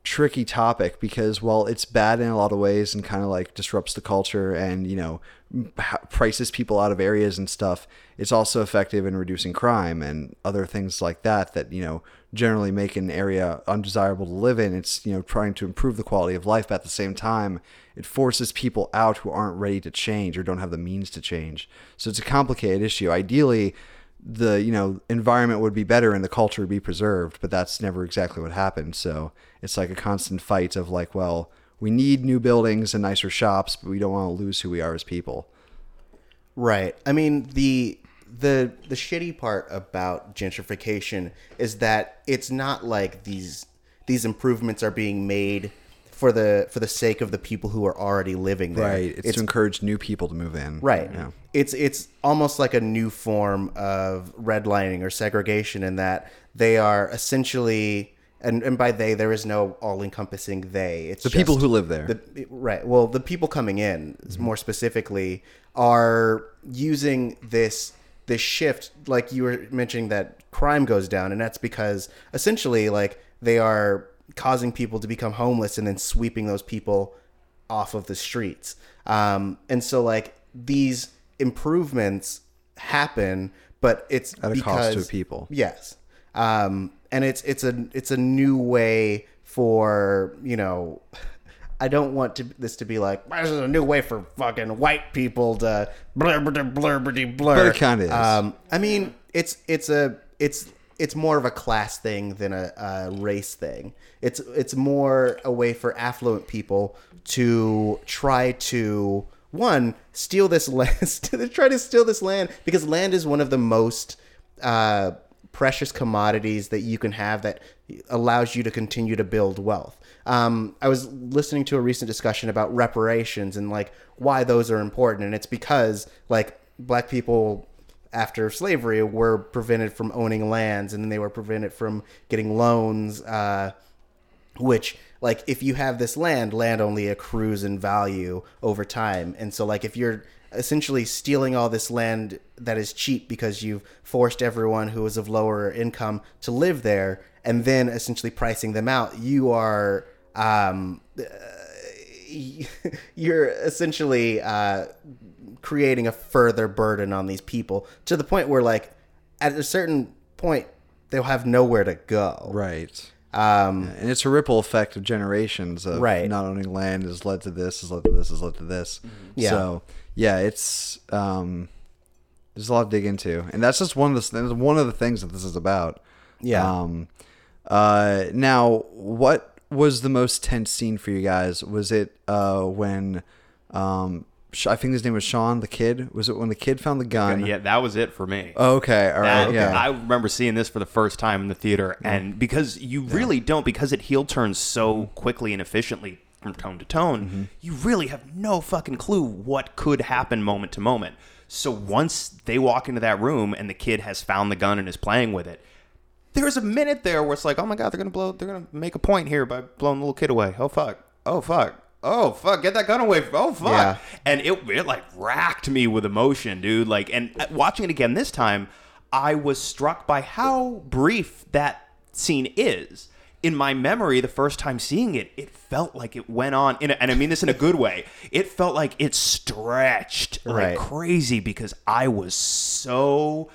tricky topic because while it's bad in a lot of ways and kind of like disrupts the culture and you know prices people out of areas and stuff. It's also effective in reducing crime and other things like that that you know generally make an area undesirable to live in. It's you know trying to improve the quality of life but at the same time it forces people out who aren't ready to change or don't have the means to change. So it's a complicated issue. Ideally the you know environment would be better and the culture would be preserved but that's never exactly what happened. So it's like a constant fight of like well we need new buildings and nicer shops but we don't want to lose who we are as people Right. I mean the the the shitty part about gentrification is that it's not like these these improvements are being made for the for the sake of the people who are already living there. right it's, to encourage new people to move in Right. yeah It's it's almost like a new form of redlining or segregation in that they are essentially and, and by they there is no all encompassing they. It's the people who live there the, right. Well, the people coming in, more specifically, are using this this shift, like you were mentioning, that crime goes down, and that's because essentially, like they are causing people to become homeless and then sweeping those people off of the streets. Um, and so, like these improvements happen, but it's At a cost to people. Yes, um, and it's it's a it's a new way for you know. I don't want to, this to be like this is a new way for fucking white people to blur blur blur blur blur. But it kinda is. Um, I mean, it's it's a it's it's more of a class thing than a, a race thing. It's it's more a way for affluent people to try to one steal this [laughs] land, try to steal this land because land is one of the most uh, precious commodities that you can have that allows you to continue to build wealth. Um, I was listening to a recent discussion about reparations and like why those are important, and it's because like black people after slavery were prevented from owning lands and then they were prevented from getting loans uh, which like if you have this land land only accrues in value over time and so like if you're essentially stealing all this land that is cheap because you've forced everyone who is of lower income to live there and then essentially pricing them out you are um, [laughs] you're essentially uh, creating a further burden on these people to the point where like at a certain point they'll have nowhere to go right um, and it's a ripple effect of generations of Right. not owning land has led to this has led to this has led to this Yeah. so yeah it's um there's a lot to dig into. And that's just one of the one of the things that this is about. Yeah. um uh now what was the most tense scene for you guys? Was it uh when um I think his name was Sean the kid. Was it when the kid found the gun? Yeah, that was it for me. Oh, okay all right That- yeah. I remember seeing this for the first time in the theater, and because you really don't, because it heel turns so quickly and efficiently from tone to tone, you really have no fucking clue what could happen moment to moment. So once they walk into that room and the kid has found the gun and is playing with it, there's a minute there where it's like, oh my god, they're gonna blow, they're gonna make a point here by blowing the little kid away. Oh fuck, oh fuck. Oh fuck! Get that gun away! Oh fuck! Yeah. and it, it like racked me with emotion, dude. Like, and uh, watching it again this time, I was struck by how brief that scene is. In my memory, the first time seeing it, it felt like it went on, in a, and I mean this in a good way. It felt like it stretched like Right. crazy because I was so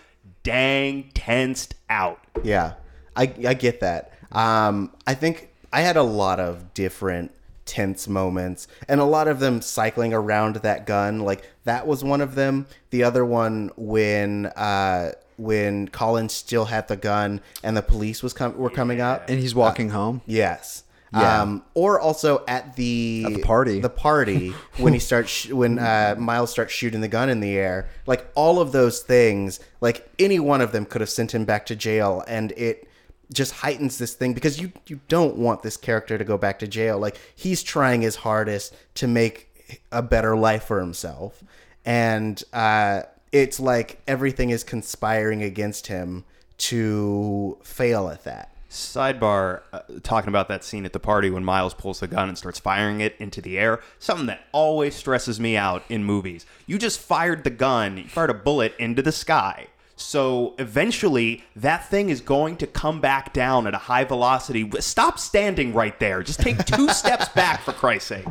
dang tensed out. Yeah, I, I get that. Um, I think I had a lot of different tense moments, and a lot of them cycling around that gun. Like that was one of them. The other one when uh, when Colin still had the gun and the police was com- were coming up. and he's walking home Yes. Yeah. Um, or also at the At the party. the party [laughs] when he starts sh- when uh, Miles starts shooting the gun in the air, like all of those things, like any one of them could have sent him back to jail, and it just heightens this thing because you you don't want this character to go back to jail. Like he's trying his hardest to make a better life for himself, and uh, it's like everything is conspiring against him to fail at that. Sidebar, uh, talking about that scene at the party when Miles pulls the gun and starts firing it into the air. Something that always stresses me out in movies. You just fired the gun, you fired a bullet into the sky. So eventually, that thing is going to come back down at a high velocity. Stop standing right there. Just take two [laughs] steps back, for Christ's sake.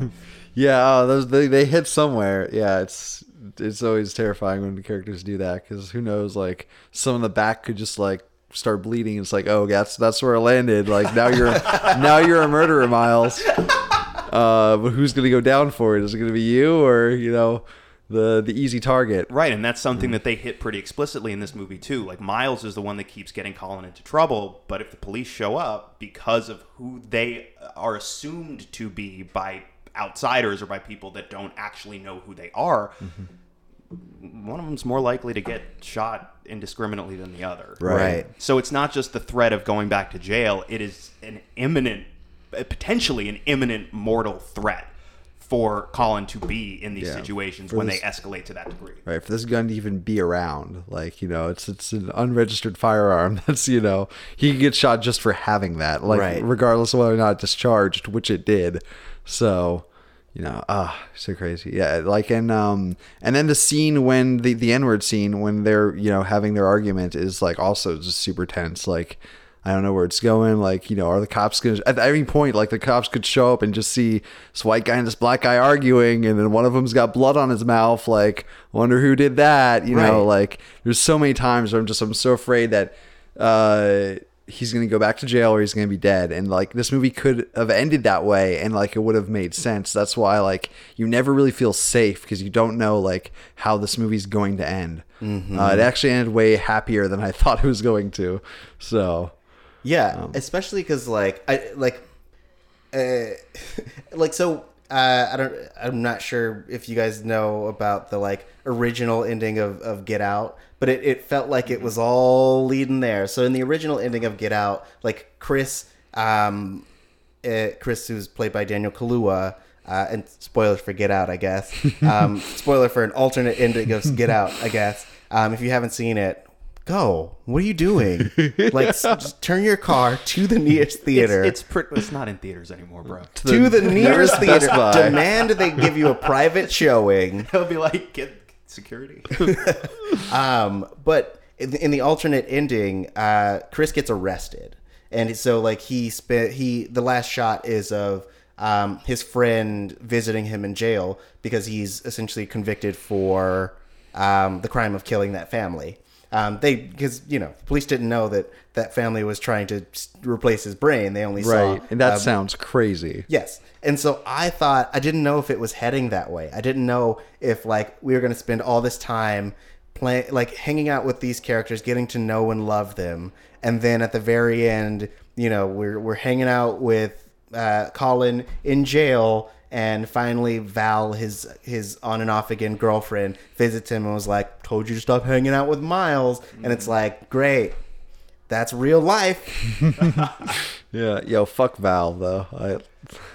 Yeah, oh, those they, they hit somewhere. Yeah, it's it's always terrifying when the characters do that because who knows? Like some in the back could just like start bleeding. It's like, oh, that's that's where I landed. Like now you're [laughs] now you're a murderer, Miles. Uh, but who's gonna go down for it? Is it gonna be you or you know the the easy target? Right, and that's something that they hit pretty explicitly in this movie too. Like Miles is the one that keeps getting Colin into trouble, but if the police show up because of who they are assumed to be by outsiders or by people that don't actually know who they are, one of them's more likely to get shot indiscriminately than the other. Right. So it's not just the threat of going back to jail, it is an imminent, potentially an imminent mortal threat for Colin to be in these Yeah. situations For when this- they escalate to that degree. Right, for this gun to even be around, like you know, it's it's an unregistered firearm. [laughs] That's you know, he could get shot just for having that, like Right. regardless of whether or not discharged, which it did. So, you know, ah, so crazy. Yeah, like and um, and then the scene when the the N word scene when they're you know having their argument is like also just super tense. Like, I don't know where it's going. Like, you know, are the cops gonna at any point like the cops could show up and just see this white guy and this black guy arguing, and then one of them's got blood on his mouth. Like, wonder who did that. You know, like there's so many times where I'm just I'm so afraid that uh he's gonna go back to jail or he's gonna be dead. And like this movie could have ended that way, and like it would have made sense. That's why like you never really feel safe because you don't know like how this movie's going to end. Uh, it actually ended way happier than I [laughs] thought it was going to. So. Yeah, especially because like I like, uh, [laughs] like so. Uh, I don't. I'm not sure if you guys know about the like original ending of, of Get Out, but it, it felt like it was all leading there. So in the original ending of Get Out, like Chris, um, uh, Chris who's played by Daniel Kaluuya, uh, and spoilers for Get Out, I guess. [laughs] Um, spoiler for an alternate ending of Get Out, I guess. Um, if you haven't seen it, go. What are you doing? Like, s- just turn your car to the nearest theater. It's, it's, pretty, it's not in theaters anymore, bro. to the nearest theater. Demand they give you a private showing. [laughs] It'll be like, get security. [laughs] Um, but in the, in the alternate ending, uh, Chris gets arrested, and so like he spent he the last shot is of um, his friend visiting him in jail because he's essentially convicted for um, the crime of killing that family. Um, they because you know police didn't know that that family was trying to replace his brain. They only saw Right, and that um, sounds crazy. Yes. And so I thought I didn't know if it was heading that way. I didn't know if like we were going to spend all this time playing like hanging out with these characters, getting to know and love them, and then at the very end, you know, we're we're hanging out with uh, Colin in jail and finally Val his his on and off again girlfriend visits him and was like, "Told you to stop hanging out with Miles." And it's like, "Great. That's real life." [laughs] Yeah, yo, fuck Val though. [laughs] I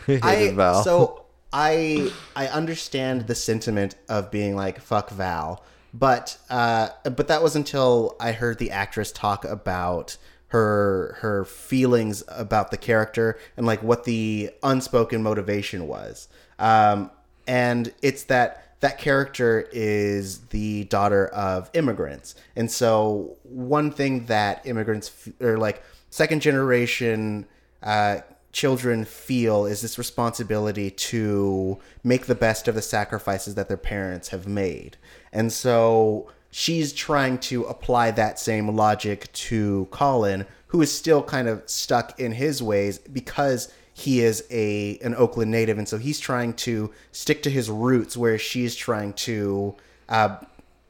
hated I Val. so I I understand the sentiment of being like fuck Val, but uh, but that was until I heard the actress talk about her her feelings about the character and like what the unspoken motivation was. Um, and it's that that character is the daughter of immigrants, and so one thing that immigrants or like second generation uh, children feel is this responsibility to make the best of the sacrifices that their parents have made. And so she's trying to apply that same logic to Colin, who is still kind of stuck in his ways because he is a an Oakland native and so he's trying to stick to his roots where she's trying to uh,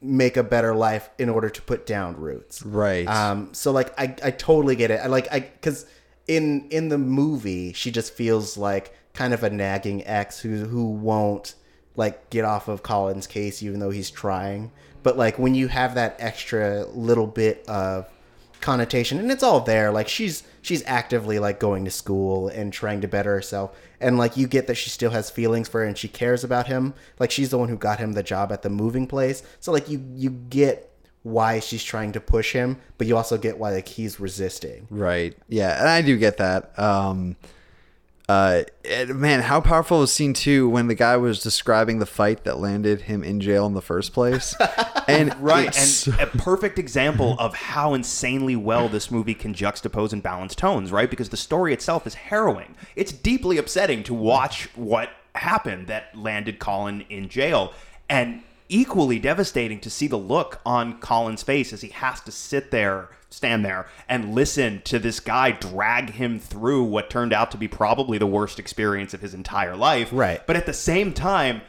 make a better life in order to put down roots. Right. Um, so like I, I totally get it. I like I because in in the movie she just feels like kind of a nagging ex who who won't like get off of Colin's case even though he's trying. But like when you have that extra little bit of connotation and it's all there like she's she's actively like going to school and trying to better herself and like you get that she still has feelings for her and she cares about him like she's the one who got him the job at the moving place so like you you get why she's trying to push him, but you also get why like he's resisting. Right. Yeah, and I do get that. Um uh man, how powerful was scene two when the guy was describing the fight that landed him in jail in the first place? [laughs] And Right, and a perfect example of how insanely well this movie can juxtapose and balance tones, right? Because the story itself is harrowing. It's deeply upsetting to watch what happened that landed Colin in jail, and equally devastating to see the look on Colin's face as he has to sit there, stand there, and listen to this guy drag him through what turned out to be probably the worst experience of his entire life. Right. But at the same time,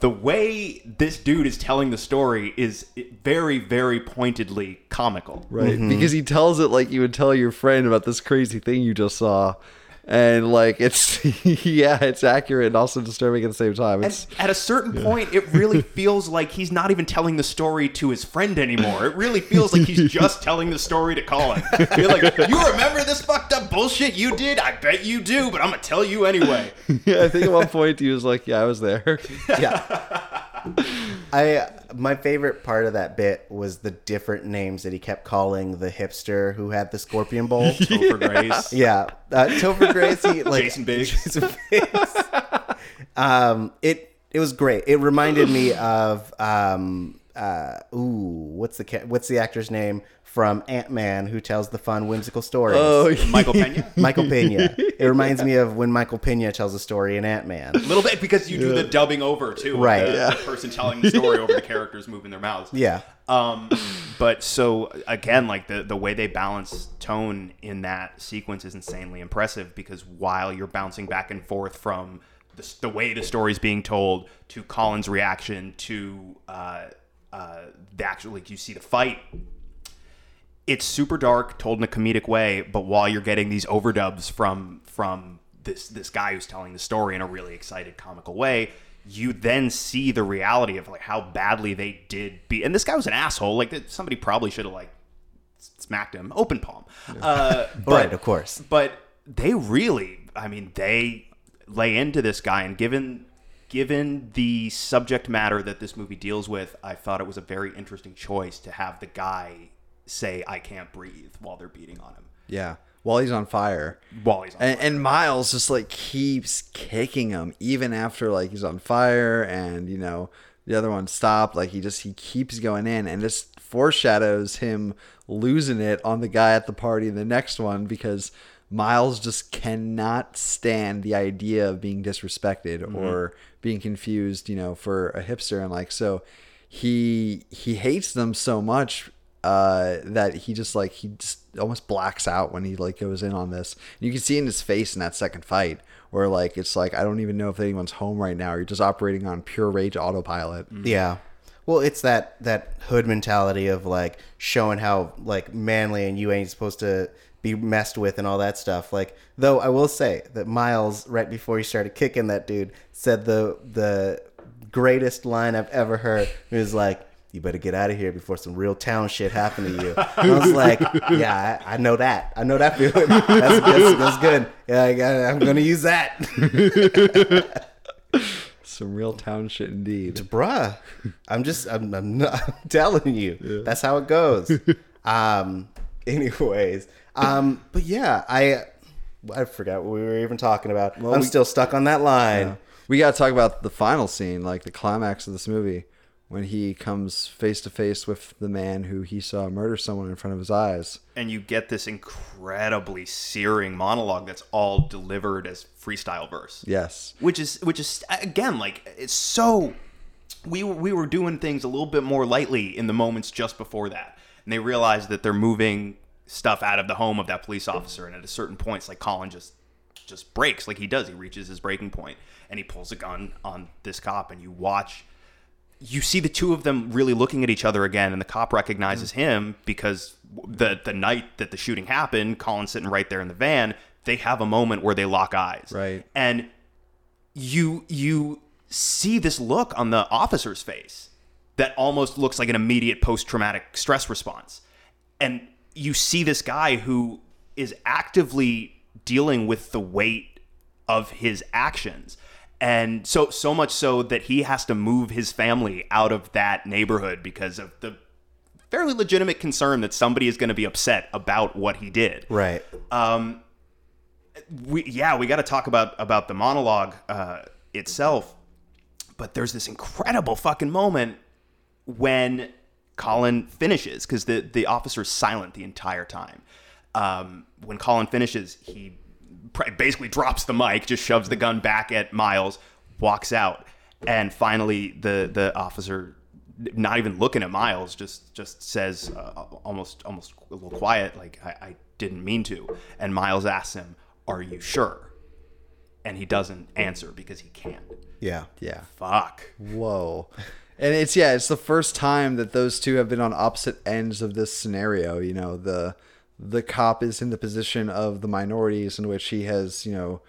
the way this dude is telling the story is very, very pointedly comical. Right. Mm-hmm. Because he tells it like you would tell your friend about this crazy thing you just saw. And like it's [laughs] yeah, it's accurate and also disturbing at the same time. It's at a certain point, it really [laughs] feels like he's not even telling the story to his friend anymore. It really feels like he's [laughs] just telling the story to Colin. You're like, you remember this fucked up bullshit you did? I bet you do, but I'm gonna tell you anyway. yeah, I think at one point he was like, Yeah, I was there. Yeah. [laughs] I my favorite part of that bit was the different names that he kept calling the hipster who had the scorpion bowl. [laughs] Topher Grace. yeah, uh, Topher Grace, he, like Jason Biggs. [laughs] Jason Biggs. um, it it was great. It reminded me of um, uh, ooh, what's the what's the actor's name from Ant Man who tells the fun whimsical stories? Oh, [laughs] Michael Pena. Michael Pena. [laughs] It reminds me of when Michael Pena tells a story in Ant Man. A little bit because you do the dubbing over too, Right. The, Yeah. the person telling the story over the characters moving their mouths. Yeah. Um, but so again, like the the way they balance tone in that sequence is insanely impressive because while you're bouncing back and forth from the, the way the story's being told to Colin's reaction to uh, uh, the actual, like you see the fight. It's super dark, told in a comedic way, but while you're getting these overdubs from from this this guy who's telling the story in a really excited, comical way, you then see the reality of like how badly they did beat. And this guy was an asshole. Like that- somebody probably should have like smacked him open palm. Uh, [laughs] but, Right, of course. But they really, I mean, they lay into this guy, and given given the subject matter that this movie deals with, I thought it was a very interesting choice to have the guy say, "I can't breathe" while they're beating on him. Yeah. While he's on fire. While he's on And, and Miles just like keeps kicking him even after like he's on fire and you know the other one stopped like he just he keeps going in and this foreshadows him losing it on the guy at the party in the next one because Miles just cannot stand the idea of being disrespected mm-hmm. or being confused you know for a hipster and like so he he hates them so much uh, that he just like he just almost blacks out when he like goes in on this. And You can see in his face in that second fight where like it's like I don't even know if anyone's home right now. You're just operating on pure rage autopilot. Yeah. Well, it's that that hood mentality of like showing how like manly and you ain't supposed to be messed with and all that stuff. Like, though I will say that Miles, right before he started kicking that dude, said the the greatest line I've ever heard. He was like, "You better get out of here before some real town shit happen to you." And I was like, "Yeah, I, I know that. I know that feeling. That's, that's, that's good. Yeah, I I'm gonna use that." [laughs] Some real town shit indeed. bruh i'm just i'm, I'm, not, [laughs] I'm telling you that's how it goes um anyways um but yeah i i forgot what we were even talking about i'm we- still stuck on that line We got to talk about the final scene, like the climax of this movie, when he comes face to face with the man who he saw murder someone in front of his eyes. and you get this incredibly searing monologue that's all delivered as freestyle verse. Yes. which is which is again like it's so we were- we were doing things a little bit more lightly in the moments just before that and they realize that they're moving stuff out of the home of that police officer and at a certain point it's like colin just just breaks like he does he reaches his breaking point and he pulls a gun on this cop and you watch you see the two of them really looking at each other again, and the cop recognizes him because the the night that the shooting happened, Colin's sitting right there in the van. They have a moment where they lock eyes, Right. And you you see this look on the officer's face that almost looks like an immediate post traumatic stress response, and you see this guy who is actively dealing with the weight of his actions and so so much so that he has to move his family out of that neighborhood because of the fairly legitimate concern that somebody is going to be upset about what he did. Right. Um, we yeah, we got to talk about about the monologue uh, itself. But there's this incredible fucking moment when Colin finishes because the the officer's silent the entire time. Um, when Colin finishes, he basically drops the mic, just shoves the gun back at Miles, walks out, and finally the the officer, not even looking at Miles, just just says uh, almost almost a little quiet, like I, I didn't mean to. And Miles asks him, "Are you sure?" And he doesn't answer because he can't. Yeah. Yeah. Fuck. Whoa. And it's yeah, it's the first time that those two have been on opposite ends of this scenario. You know, the the cop is in the position of the minorities in which he has, you know,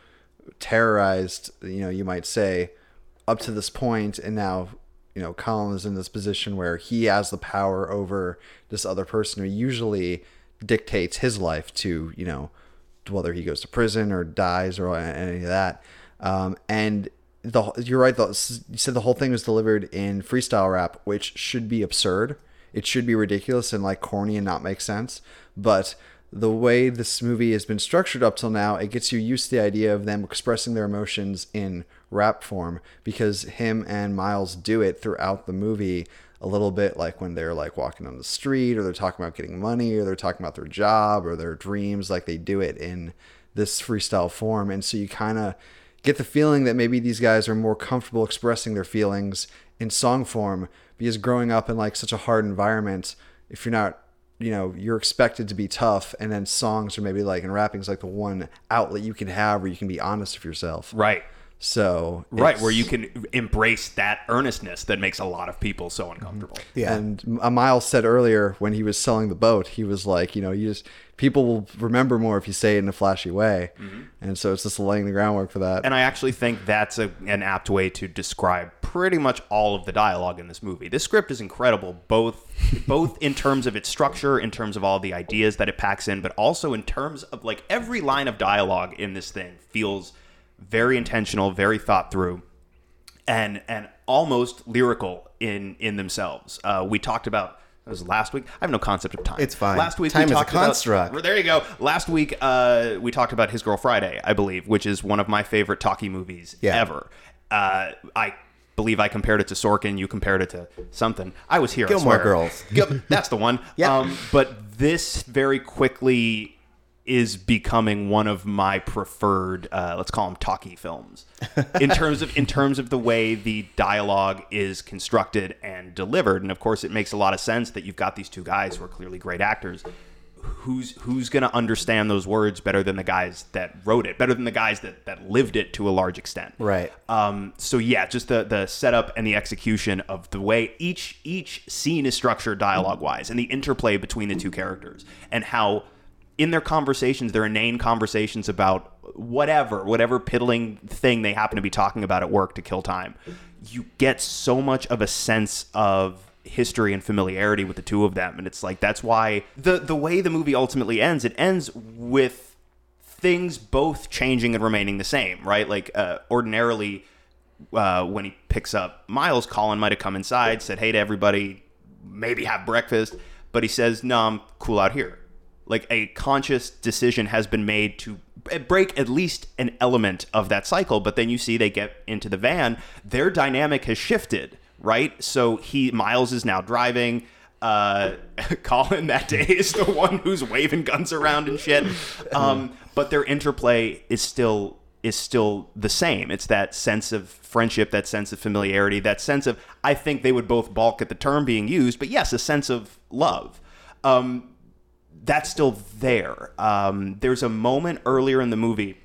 terrorized, you know, you might say, up to this point, and now, you know, Colin is in this position where he has the power over this other person who usually dictates his life to, you know, whether he goes to prison or dies or any of that. Um, and the you're right. The, you said the whole thing was delivered in freestyle rap, which should be absurd. It should be ridiculous and like corny and not make sense. But the way this movie has been structured up till now, it gets you used to the idea of them expressing their emotions in rap form because him and Miles do it throughout the movie a little bit like when they're like walking on the street or they're talking about getting money or they're talking about their job or their dreams like they do it in this freestyle form and so you kind of get the feeling that maybe these guys are more comfortable expressing their feelings in song form because growing up in like such a hard environment if you're not you know you're expected to be tough and then songs are maybe like and rapping is like the one outlet you can have where you can be honest with yourself Right. So Right, where you can embrace that earnestness that makes a lot of people so uncomfortable. Yeah. And uh, Miles said earlier when he was selling the boat, he was like, you know, you just people will remember more if you say it in a flashy way, and so it's just laying the groundwork for that. And I actually think that's a, an apt way to describe pretty much all of the dialogue in this movie. This script is incredible, both both in terms of its structure, in terms of all the ideas that it packs in, but also in terms of like every line of dialogue in this thing feels very intentional, very thought through. and and almost lyrical in in themselves. Uh, we talked about it was last week. I have no concept of time. It's fine. Last week Time we is a talked about- there you go. Last week uh, we talked about His Girl Friday, I believe, which is one of my favorite talkie movies Yeah. ever. Uh, I believe I compared it to Sorkin. You compared it to something. I was here. I Gilmore swear. Girls. That's the one. [laughs] Yeah. Um, but this very quickly is becoming one of my preferred uh, let's call them talkie films [laughs] in terms of in terms of the way the dialogue is constructed and delivered and of course it makes a lot of sense that you've got these two guys who are clearly great actors who's who's going to understand those words better than the guys that wrote it better than the guys that that lived it to a large extent Right. um, so yeah, just the the setup and the execution of the way each each scene is structured dialogue wise, and the interplay between the two characters, and how in their conversations, their inane conversations about whatever whatever piddling thing they happen to be talking about at work to kill time, you get so much of a sense of history and familiarity with the two of them, and it's like that's why the the way the movie ultimately ends, it ends with things both changing and remaining the same, right? Like uh, ordinarily, uh, when he picks up Miles, Colin might have come inside, said hey to everybody, maybe have breakfast, but he says, no, I'm cool out here. Like a conscious decision has been made to break at least an element of that cycle, but then you see they get into the van, their dynamic has shifted, right? So he Miles is now driving. Uh, [laughs] Colin that day is the one who's waving guns around and shit. Um, but their interplay is still is still the same. It's that sense of friendship, that sense of familiarity, that sense of I think they would both balk at the term being used, but yes, a sense of love. Um, that's still there. Um, there's a moment earlier in the movie,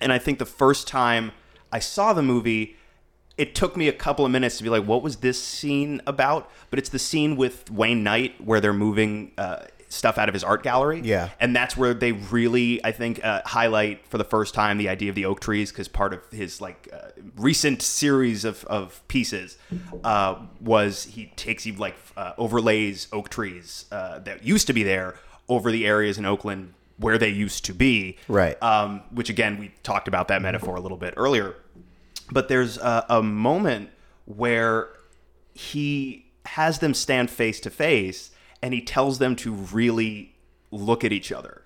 and I think the first time I saw the movie, it took me a couple of minutes to be like, what was this scene about? But it's the scene with Wayne Knight where they're moving uh, stuff out of his art gallery. Yeah. And that's where they really, I think, uh, highlight for the first time the idea of the oak trees because part of his like uh, recent series of, of pieces uh, was he takes he like uh, overlays oak trees uh, that used to be there over the areas in Oakland where they used to be. Right. Um, which again, we talked about that metaphor a little bit earlier. But there's a, a moment where he has them stand face to face and he tells them to really look at each other,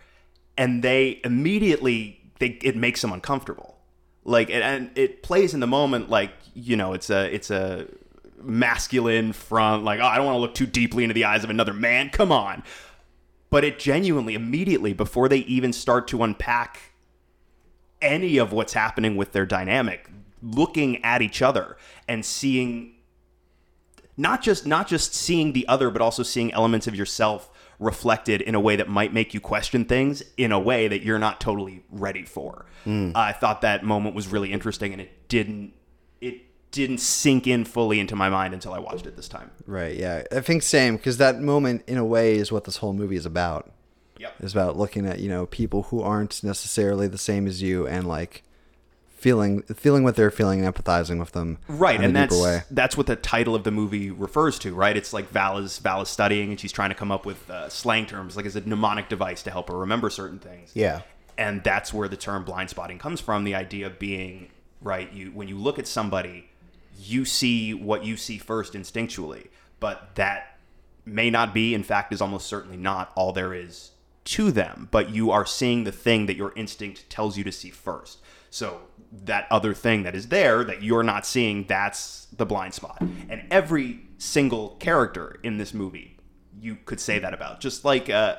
and they immediately they it makes them uncomfortable. Like and, and it plays in the moment like you know it's a it's a masculine front like oh I don't want to look too deeply into the eyes of another man. Come on. But it genuinely immediately before they even start to unpack any of what's happening with their dynamic looking at each other and seeing not just not just seeing the other but also seeing elements of yourself reflected in a way that might make you question things in a way that you're not totally ready for. Hmm. I thought that moment was really interesting and it didn't didn't sink in fully into my mind until i watched it this time Right. Yeah. I think same because that moment, in a way, is what this whole movie is about. yep It's about looking at you know people who aren't necessarily the same as you and like feeling feeling what they're feeling and empathizing with them. right and that's way. that's what the title of the movie refers to right it's like val is val is studying and she's trying to come up with uh, slang terms like as a mnemonic device to help her remember certain things Yeah. and that's where the term blind spotting comes from the idea of being right you when you look at somebody you see what you see first instinctually but that may not be in fact is almost certainly not all there is to them but you are seeing the thing that your instinct tells you to see first. So that other thing that is there that you're not seeing that's the blind spot. And every single character in this movie you could say that about. Just like uh,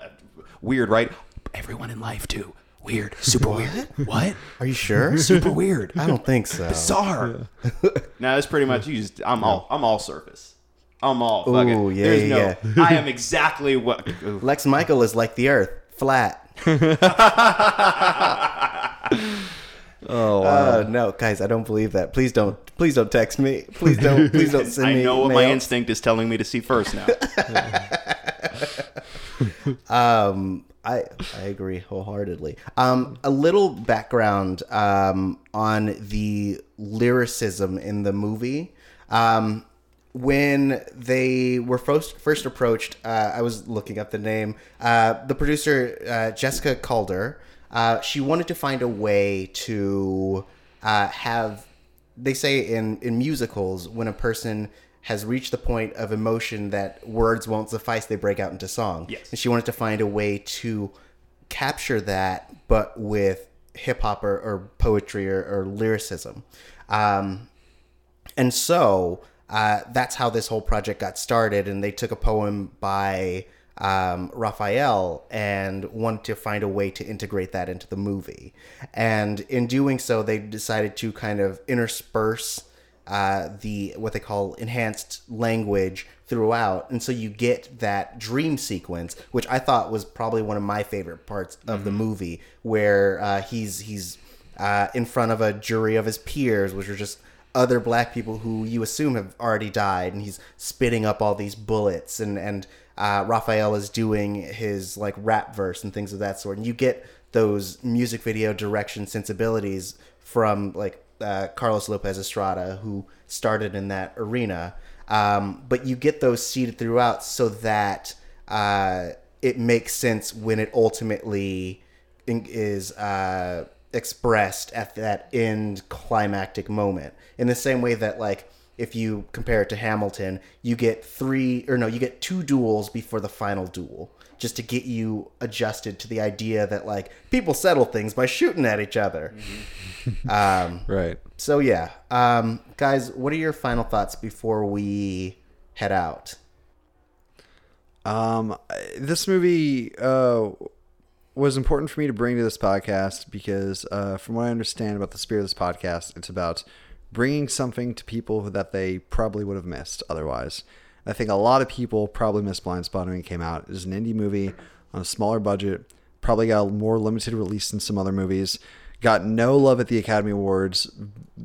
weird right? Everyone in life too weird super weird what Are you sure? [laughs] super weird I don't think so. bizarre. [laughs] no, that's pretty much you. Just, I'm all I'm all surface. I'm all fuck Ooh, it. yeah, There's yeah, no. [laughs] I am exactly what. ooh. Lex Michael is like the Earth, flat. Oh, Uh, no, guys, I don't believe that. Please don't. Please don't text me. Please don't. Please don't send I me. know what my instinct is telling me to see first now. Um, I I agree wholeheartedly. Um, a little background um, on the lyricism in the movie. Um, when they were first first approached, uh, I was looking up the name. Uh, the producer uh, Jessica Calder. Uh, she wanted to find a way to uh, have. They say in in musicals when a person has reached the point of emotion that words won't suffice, they break out into song. Yes. And she wanted to find a way to capture that, but with hip hop or, or poetry or, or lyricism. Um, and so uh, that's how this whole project got started. And they took a poem by um, Rafael and wanted to find a way to integrate that into the movie. And in doing so, they decided to kind of intersperse uh, the what they call enhanced language throughout, and so you get that dream sequence, which I thought was probably one of my favorite parts of the movie, where uh, he's he's uh, in front of a jury of his peers, which are just other black people who you assume have already died, and he's spitting up all these bullets, and and uh, Rafael is doing his like rap verse and things of that sort, and you get those music video direction sensibilities from like uh, Carlos Lopez Estrada, who started in that arena. Um, but you get those seeded throughout so that uh, it makes sense when it ultimately in- is uh, expressed at that end climactic moment. In the same way that, like, if you compare it to Hamilton, you get three or no, you get two duels before the final duel, just to get you adjusted to the idea that like people settle things by shooting at each other. um, [laughs] right. so yeah, um, guys, what are your final thoughts before we head out? Um, this movie uh, was important for me to bring to this podcast because, uh, from what I understand about the spirit of this podcast, it's about bringing something to people that they probably would have missed otherwise. I think a lot of people probably missed Blind Spot when it came out. It was an indie movie on a smaller budget, probably got a more limited release than some other movies. Got no love at the Academy Awards,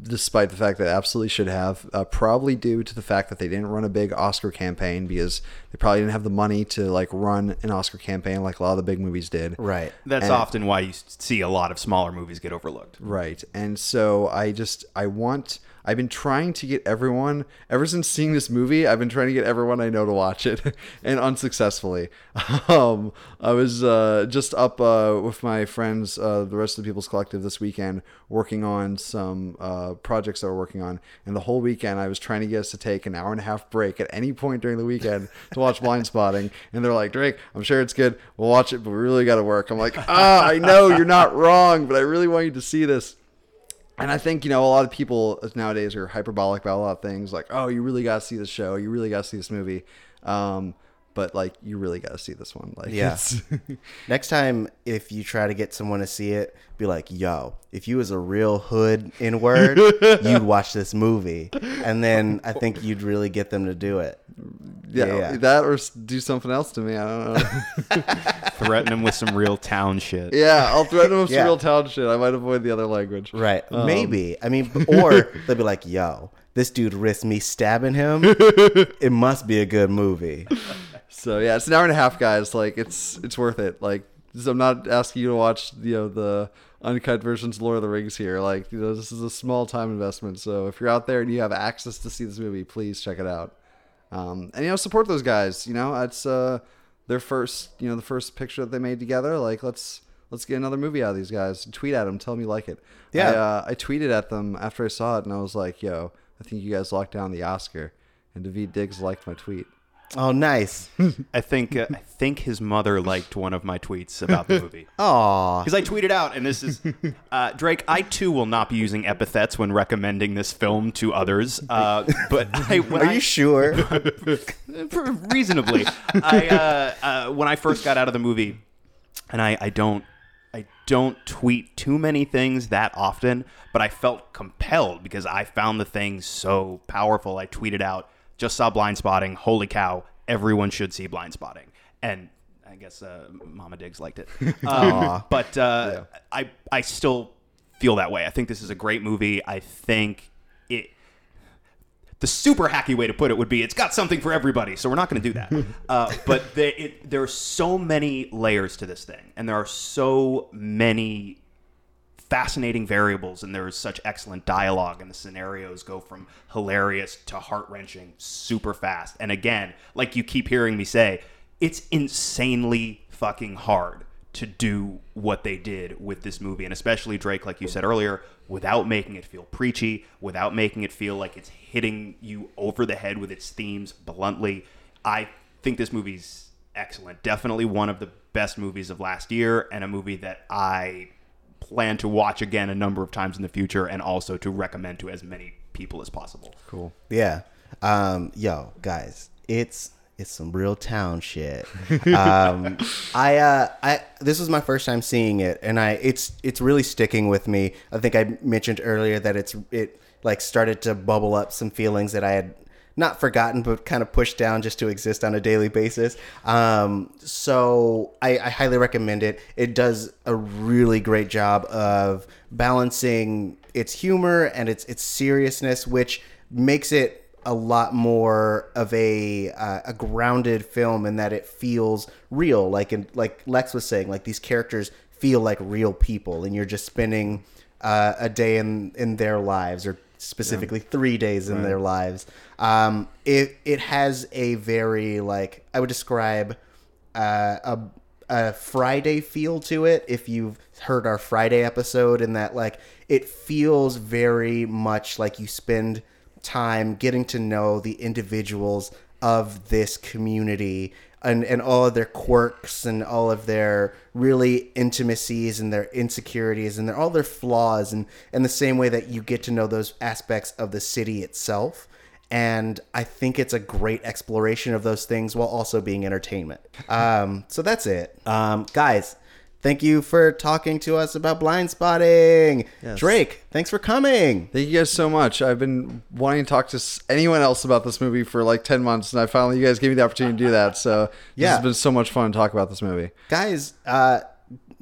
despite the fact that it absolutely should have. Uh, probably due to the fact that they didn't run a big Oscar campaign because they probably didn't have the money to like run an Oscar campaign like a lot of the big movies did. Right. That's And- often why you see a lot of smaller movies get overlooked. Right. And so I just I want I've been trying to get everyone ever since seeing this movie, I've been trying to get everyone I know to watch it [laughs] and unsuccessfully. [laughs] Um I was uh just up uh with my friends uh the rest of the People's Collective this weekend working on some uh projects that we're working on. And the whole weekend, I was trying to get us to take an hour and a half break at any point during the weekend to watch Blindspotting. And they're like, Drake, I'm sure it's good. We'll watch it, but we really got to work. I'm like, ah, I know you're not wrong, but I really want you to see this. And I think, you know, a lot of people nowadays are hyperbolic about a lot of things like, oh, you really got to see this show. You really got to see this movie. Um, but like, you really got to see this one. Like, Yeah. [laughs] Next time, if you try to get someone to see it, be like, "Yo, if you was a real hood in word, [laughs] you'd watch this movie," and then I think you'd really get them to do it. Yeah, Yeah. that or do something else to me. I don't know. [laughs] Threaten him with some real town shit. yeah, I'll threaten them with some real town shit. I might avoid the other language. Right? Um, Maybe. I mean, [laughs] or they'll be like, "Yo, this dude risked me stabbing him. [laughs] it must be a good movie." So yeah, it's an hour and a half, guys. Like it's it's worth it. Like this- I'm not asking you to watch you know the uncut versions of Lord of the Rings here. Like you know this is a small time investment. So if you're out there and you have access to see this movie, please check it out. Um, and you know support those guys. You know it's uh their first you know the first picture that they made together. Like let's let's get another movie out of these guys. Tweet at them, tell them you like it. Yeah. I, uh, I tweeted at them after I saw it, and I was like, "Yo, I think you guys locked down the Oscar." And Daveed Diggs liked my tweet. Oh, nice. I think uh, I think his mother liked one of my tweets about the movie. [laughs] Aw. Because I tweeted out, and this is uh, Drake. I too will not be using epithets when recommending this film to others. Uh, but [laughs] I, Are I- you sure? [laughs] reasonably. I uh, uh, when I first got out of the movie, and I, I don't I don't tweet too many things that often, but I felt compelled because I found the thing so powerful. I tweeted out, "Just saw Blindspotting. Holy cow! Everyone should see Blindspotting." And I guess uh, Mama Diggs liked it, [laughs] um, but uh, I I still feel that way. I think this is a great movie. I think it the super hacky way to put it would be it's got something for everybody so we're not going to do that [laughs] uh, but it, there are so many layers to this thing and there are so many fascinating variables and there is such excellent dialogue and the scenarios go from hilarious to heart-wrenching super fast. And again like you keep hearing me say it's insanely fucking hard to do what they did with this movie. And especially Drake like you said earlier without making it feel preachy without making it feel like it's hitting you over the head with its themes bluntly I think this movie's excellent. Definitely one of the best movies of last year and a movie that I plan to watch again a number of times in the future and also to recommend to as many people as possible. Cool. Yeah. Um, yo, guys, it's it's some real town shit. Um, [laughs] I uh, I this was my first time seeing it, and I it's it's really sticking with me. I think I mentioned earlier that it's it like started to bubble up some feelings that I had not forgotten, but kind of pushed down just to exist on a daily basis. Um, so I, I highly recommend it. It does a really great job of balancing its humor and its its seriousness, which makes it a lot more of a uh, a grounded film in that it feels real. Like in, like Lex was saying, like these characters feel like real people, and you're just spending uh, a day in in their lives or specifically three days in their lives. Um, it it has a very like I would describe uh, a a Friday feel to it. If you've heard our Friday episode, and that like it feels very much like you spend time getting to know the individuals of this community and, and all of their quirks and all of their really intimacies and their insecurities and their, all their flaws and, and the same way that you get to know those aspects of the city itself and I think it's a great exploration of those things while also being entertainment. Um, so that's it, um, guys. Thank you for talking to us about Blindspotting. Yes. Drake, thanks for coming. Thank you guys so much. I've been wanting to talk to anyone else about this movie for like 10 months, and I finally, you guys gave me the opportunity to do that. So, this Yeah. has been so much fun to talk about this movie. Guys, uh,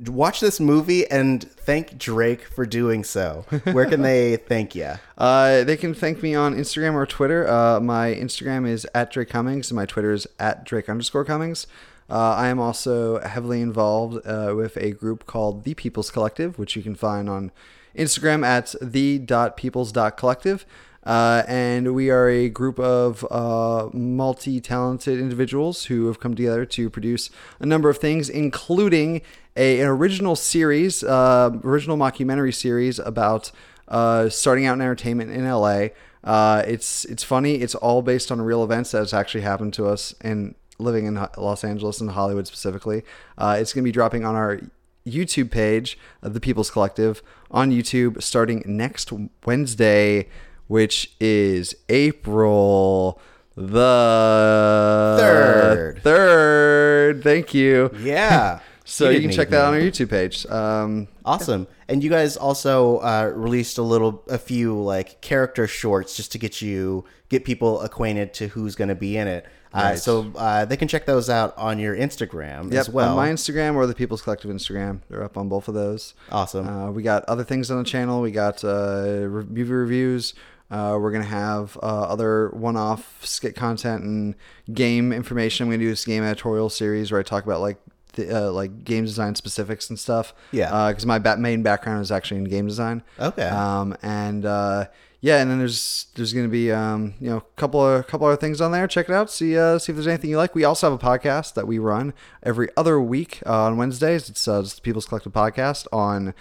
watch this movie and thank Drake for doing so. Where can they [laughs] thank you? Uh, they can thank me on Instagram or Twitter. Uh, my Instagram is at Drake Cummings, and my Twitter is at Drake underscore Cummings. Uh, I am also heavily involved uh, with a group called The People's Collective, which you can find on Instagram at the.peoples.collective. Uh, and we are a group of uh, multi talented individuals who have come together to produce a number of things, including a, an original series, uh, original mockumentary series about uh, starting out in entertainment in LA. Uh, it's it's funny. It's all based on real events that has actually happened to us in living in Los Angeles and Hollywood specifically. Uh, it's going to be dropping on our YouTube page of the People's Collective on YouTube starting next Wednesday, which is April the Third. Third. Thank you. Yeah. [laughs] So you, can check that on our YouTube page. Um, Awesome. And you guys also uh, released a little, a few like character shorts just to get you, get people acquainted to who's going to be in it. Uh, so uh, they can check those out on your Instagram Yep, as well. on my Instagram or the People's Collective Instagram. They're up on both of those. Awesome. Uh, we got other things on the channel. We got uh, movie reviews. Uh, we're gonna have uh, other one-off skit content and game information. I'm gonna do this game editorial series where I talk about like the, uh, like game design specifics and stuff. Yeah. Because my ba- main background is actually in game design. Okay. Um, and uh, yeah, and then there's there's gonna be um, you know a couple of a couple other things on there. Check it out. See uh, see if there's anything you like. We also have a podcast that we run every other week uh, on Wednesdays. It's uh, just the People's Collective podcast on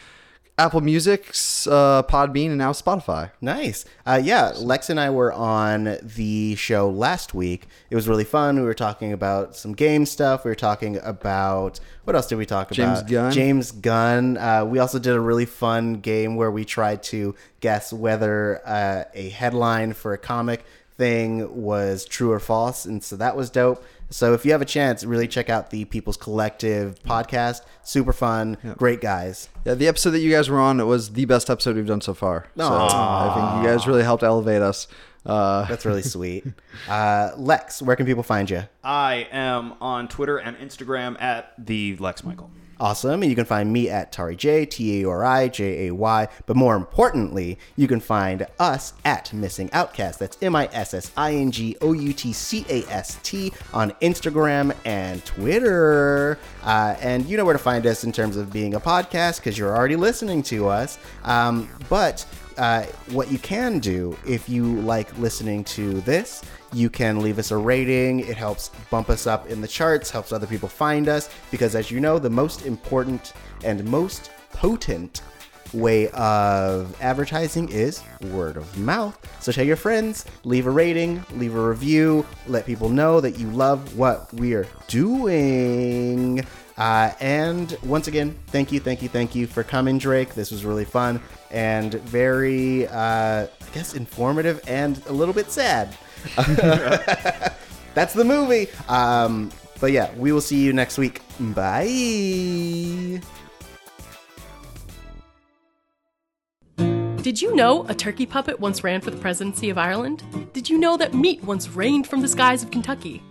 Apple Music's uh, Podbean and now Spotify. Nice. Uh, yeah, Lex and I were on the show last week. It was really fun. We were talking about some game stuff. We were talking about what else did we talk James about? Gunn. James Gunn. Uh, we also did a really fun game where we tried to guess whether uh, a headline for a comic thing was true or false, and so that was dope. So if you have a chance, really check out the People's Collective podcast. Super fun, great guys. Yeah, the episode that you guys were on it was the best episode we've done so far. So I think you guys really helped elevate us. Uh, That's really sweet. Uh, Lex, where can people find you? I am on Twitter and Instagram at the Lex Michael. Awesome. And you can find me at Tari J, T A R I J A Y. But more importantly, you can find us at Missing Outcast. That's M I S S I N G O U T C A S T on Instagram and Twitter. Uh, and you know where to find us in terms of being a podcast because you're already listening to us. Um, but uh, what you can do if you like listening to this, you can leave us a rating. It helps bump us up in the charts, helps other people find us, because as you know, the most important and most potent way of advertising is word of mouth. So tell your friends, leave a rating, leave a review, let people know that you love what we're doing. Uh, and once again, thank you, thank you, thank you for coming, Drake. This was really fun and very, uh, I guess, informative and a little bit sad. [laughs] That's the movie. Um, but yeah, we will see you next week. Bye. Did you know a turkey puppet once ran for the presidency of Ireland? Did you know that meat once rained from the skies of Kentucky?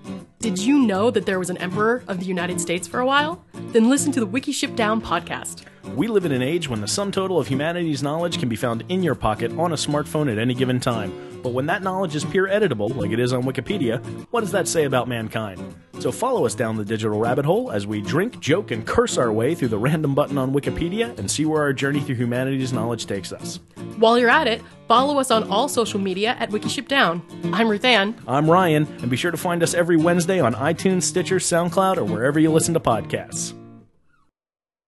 Did you know that there was an emperor of the United States for a while? Then listen to the Wiki Ship Down podcast. We live in an age when the sum total of humanity's knowledge can be found in your pocket on a smartphone at any given time. But when that knowledge is peer editable, like it is on Wikipedia, what does that say about mankind? So follow us down the digital rabbit hole as we drink, joke, and curse our way through the random button on Wikipedia and see where our journey through humanity's knowledge takes us. While you're at it, follow us on all social media at Wikiship Down. I'm Ruth Ann. I'm Ryan, and be sure to find us every Wednesday on iTunes, Stitcher, SoundCloud, or wherever you listen to podcasts.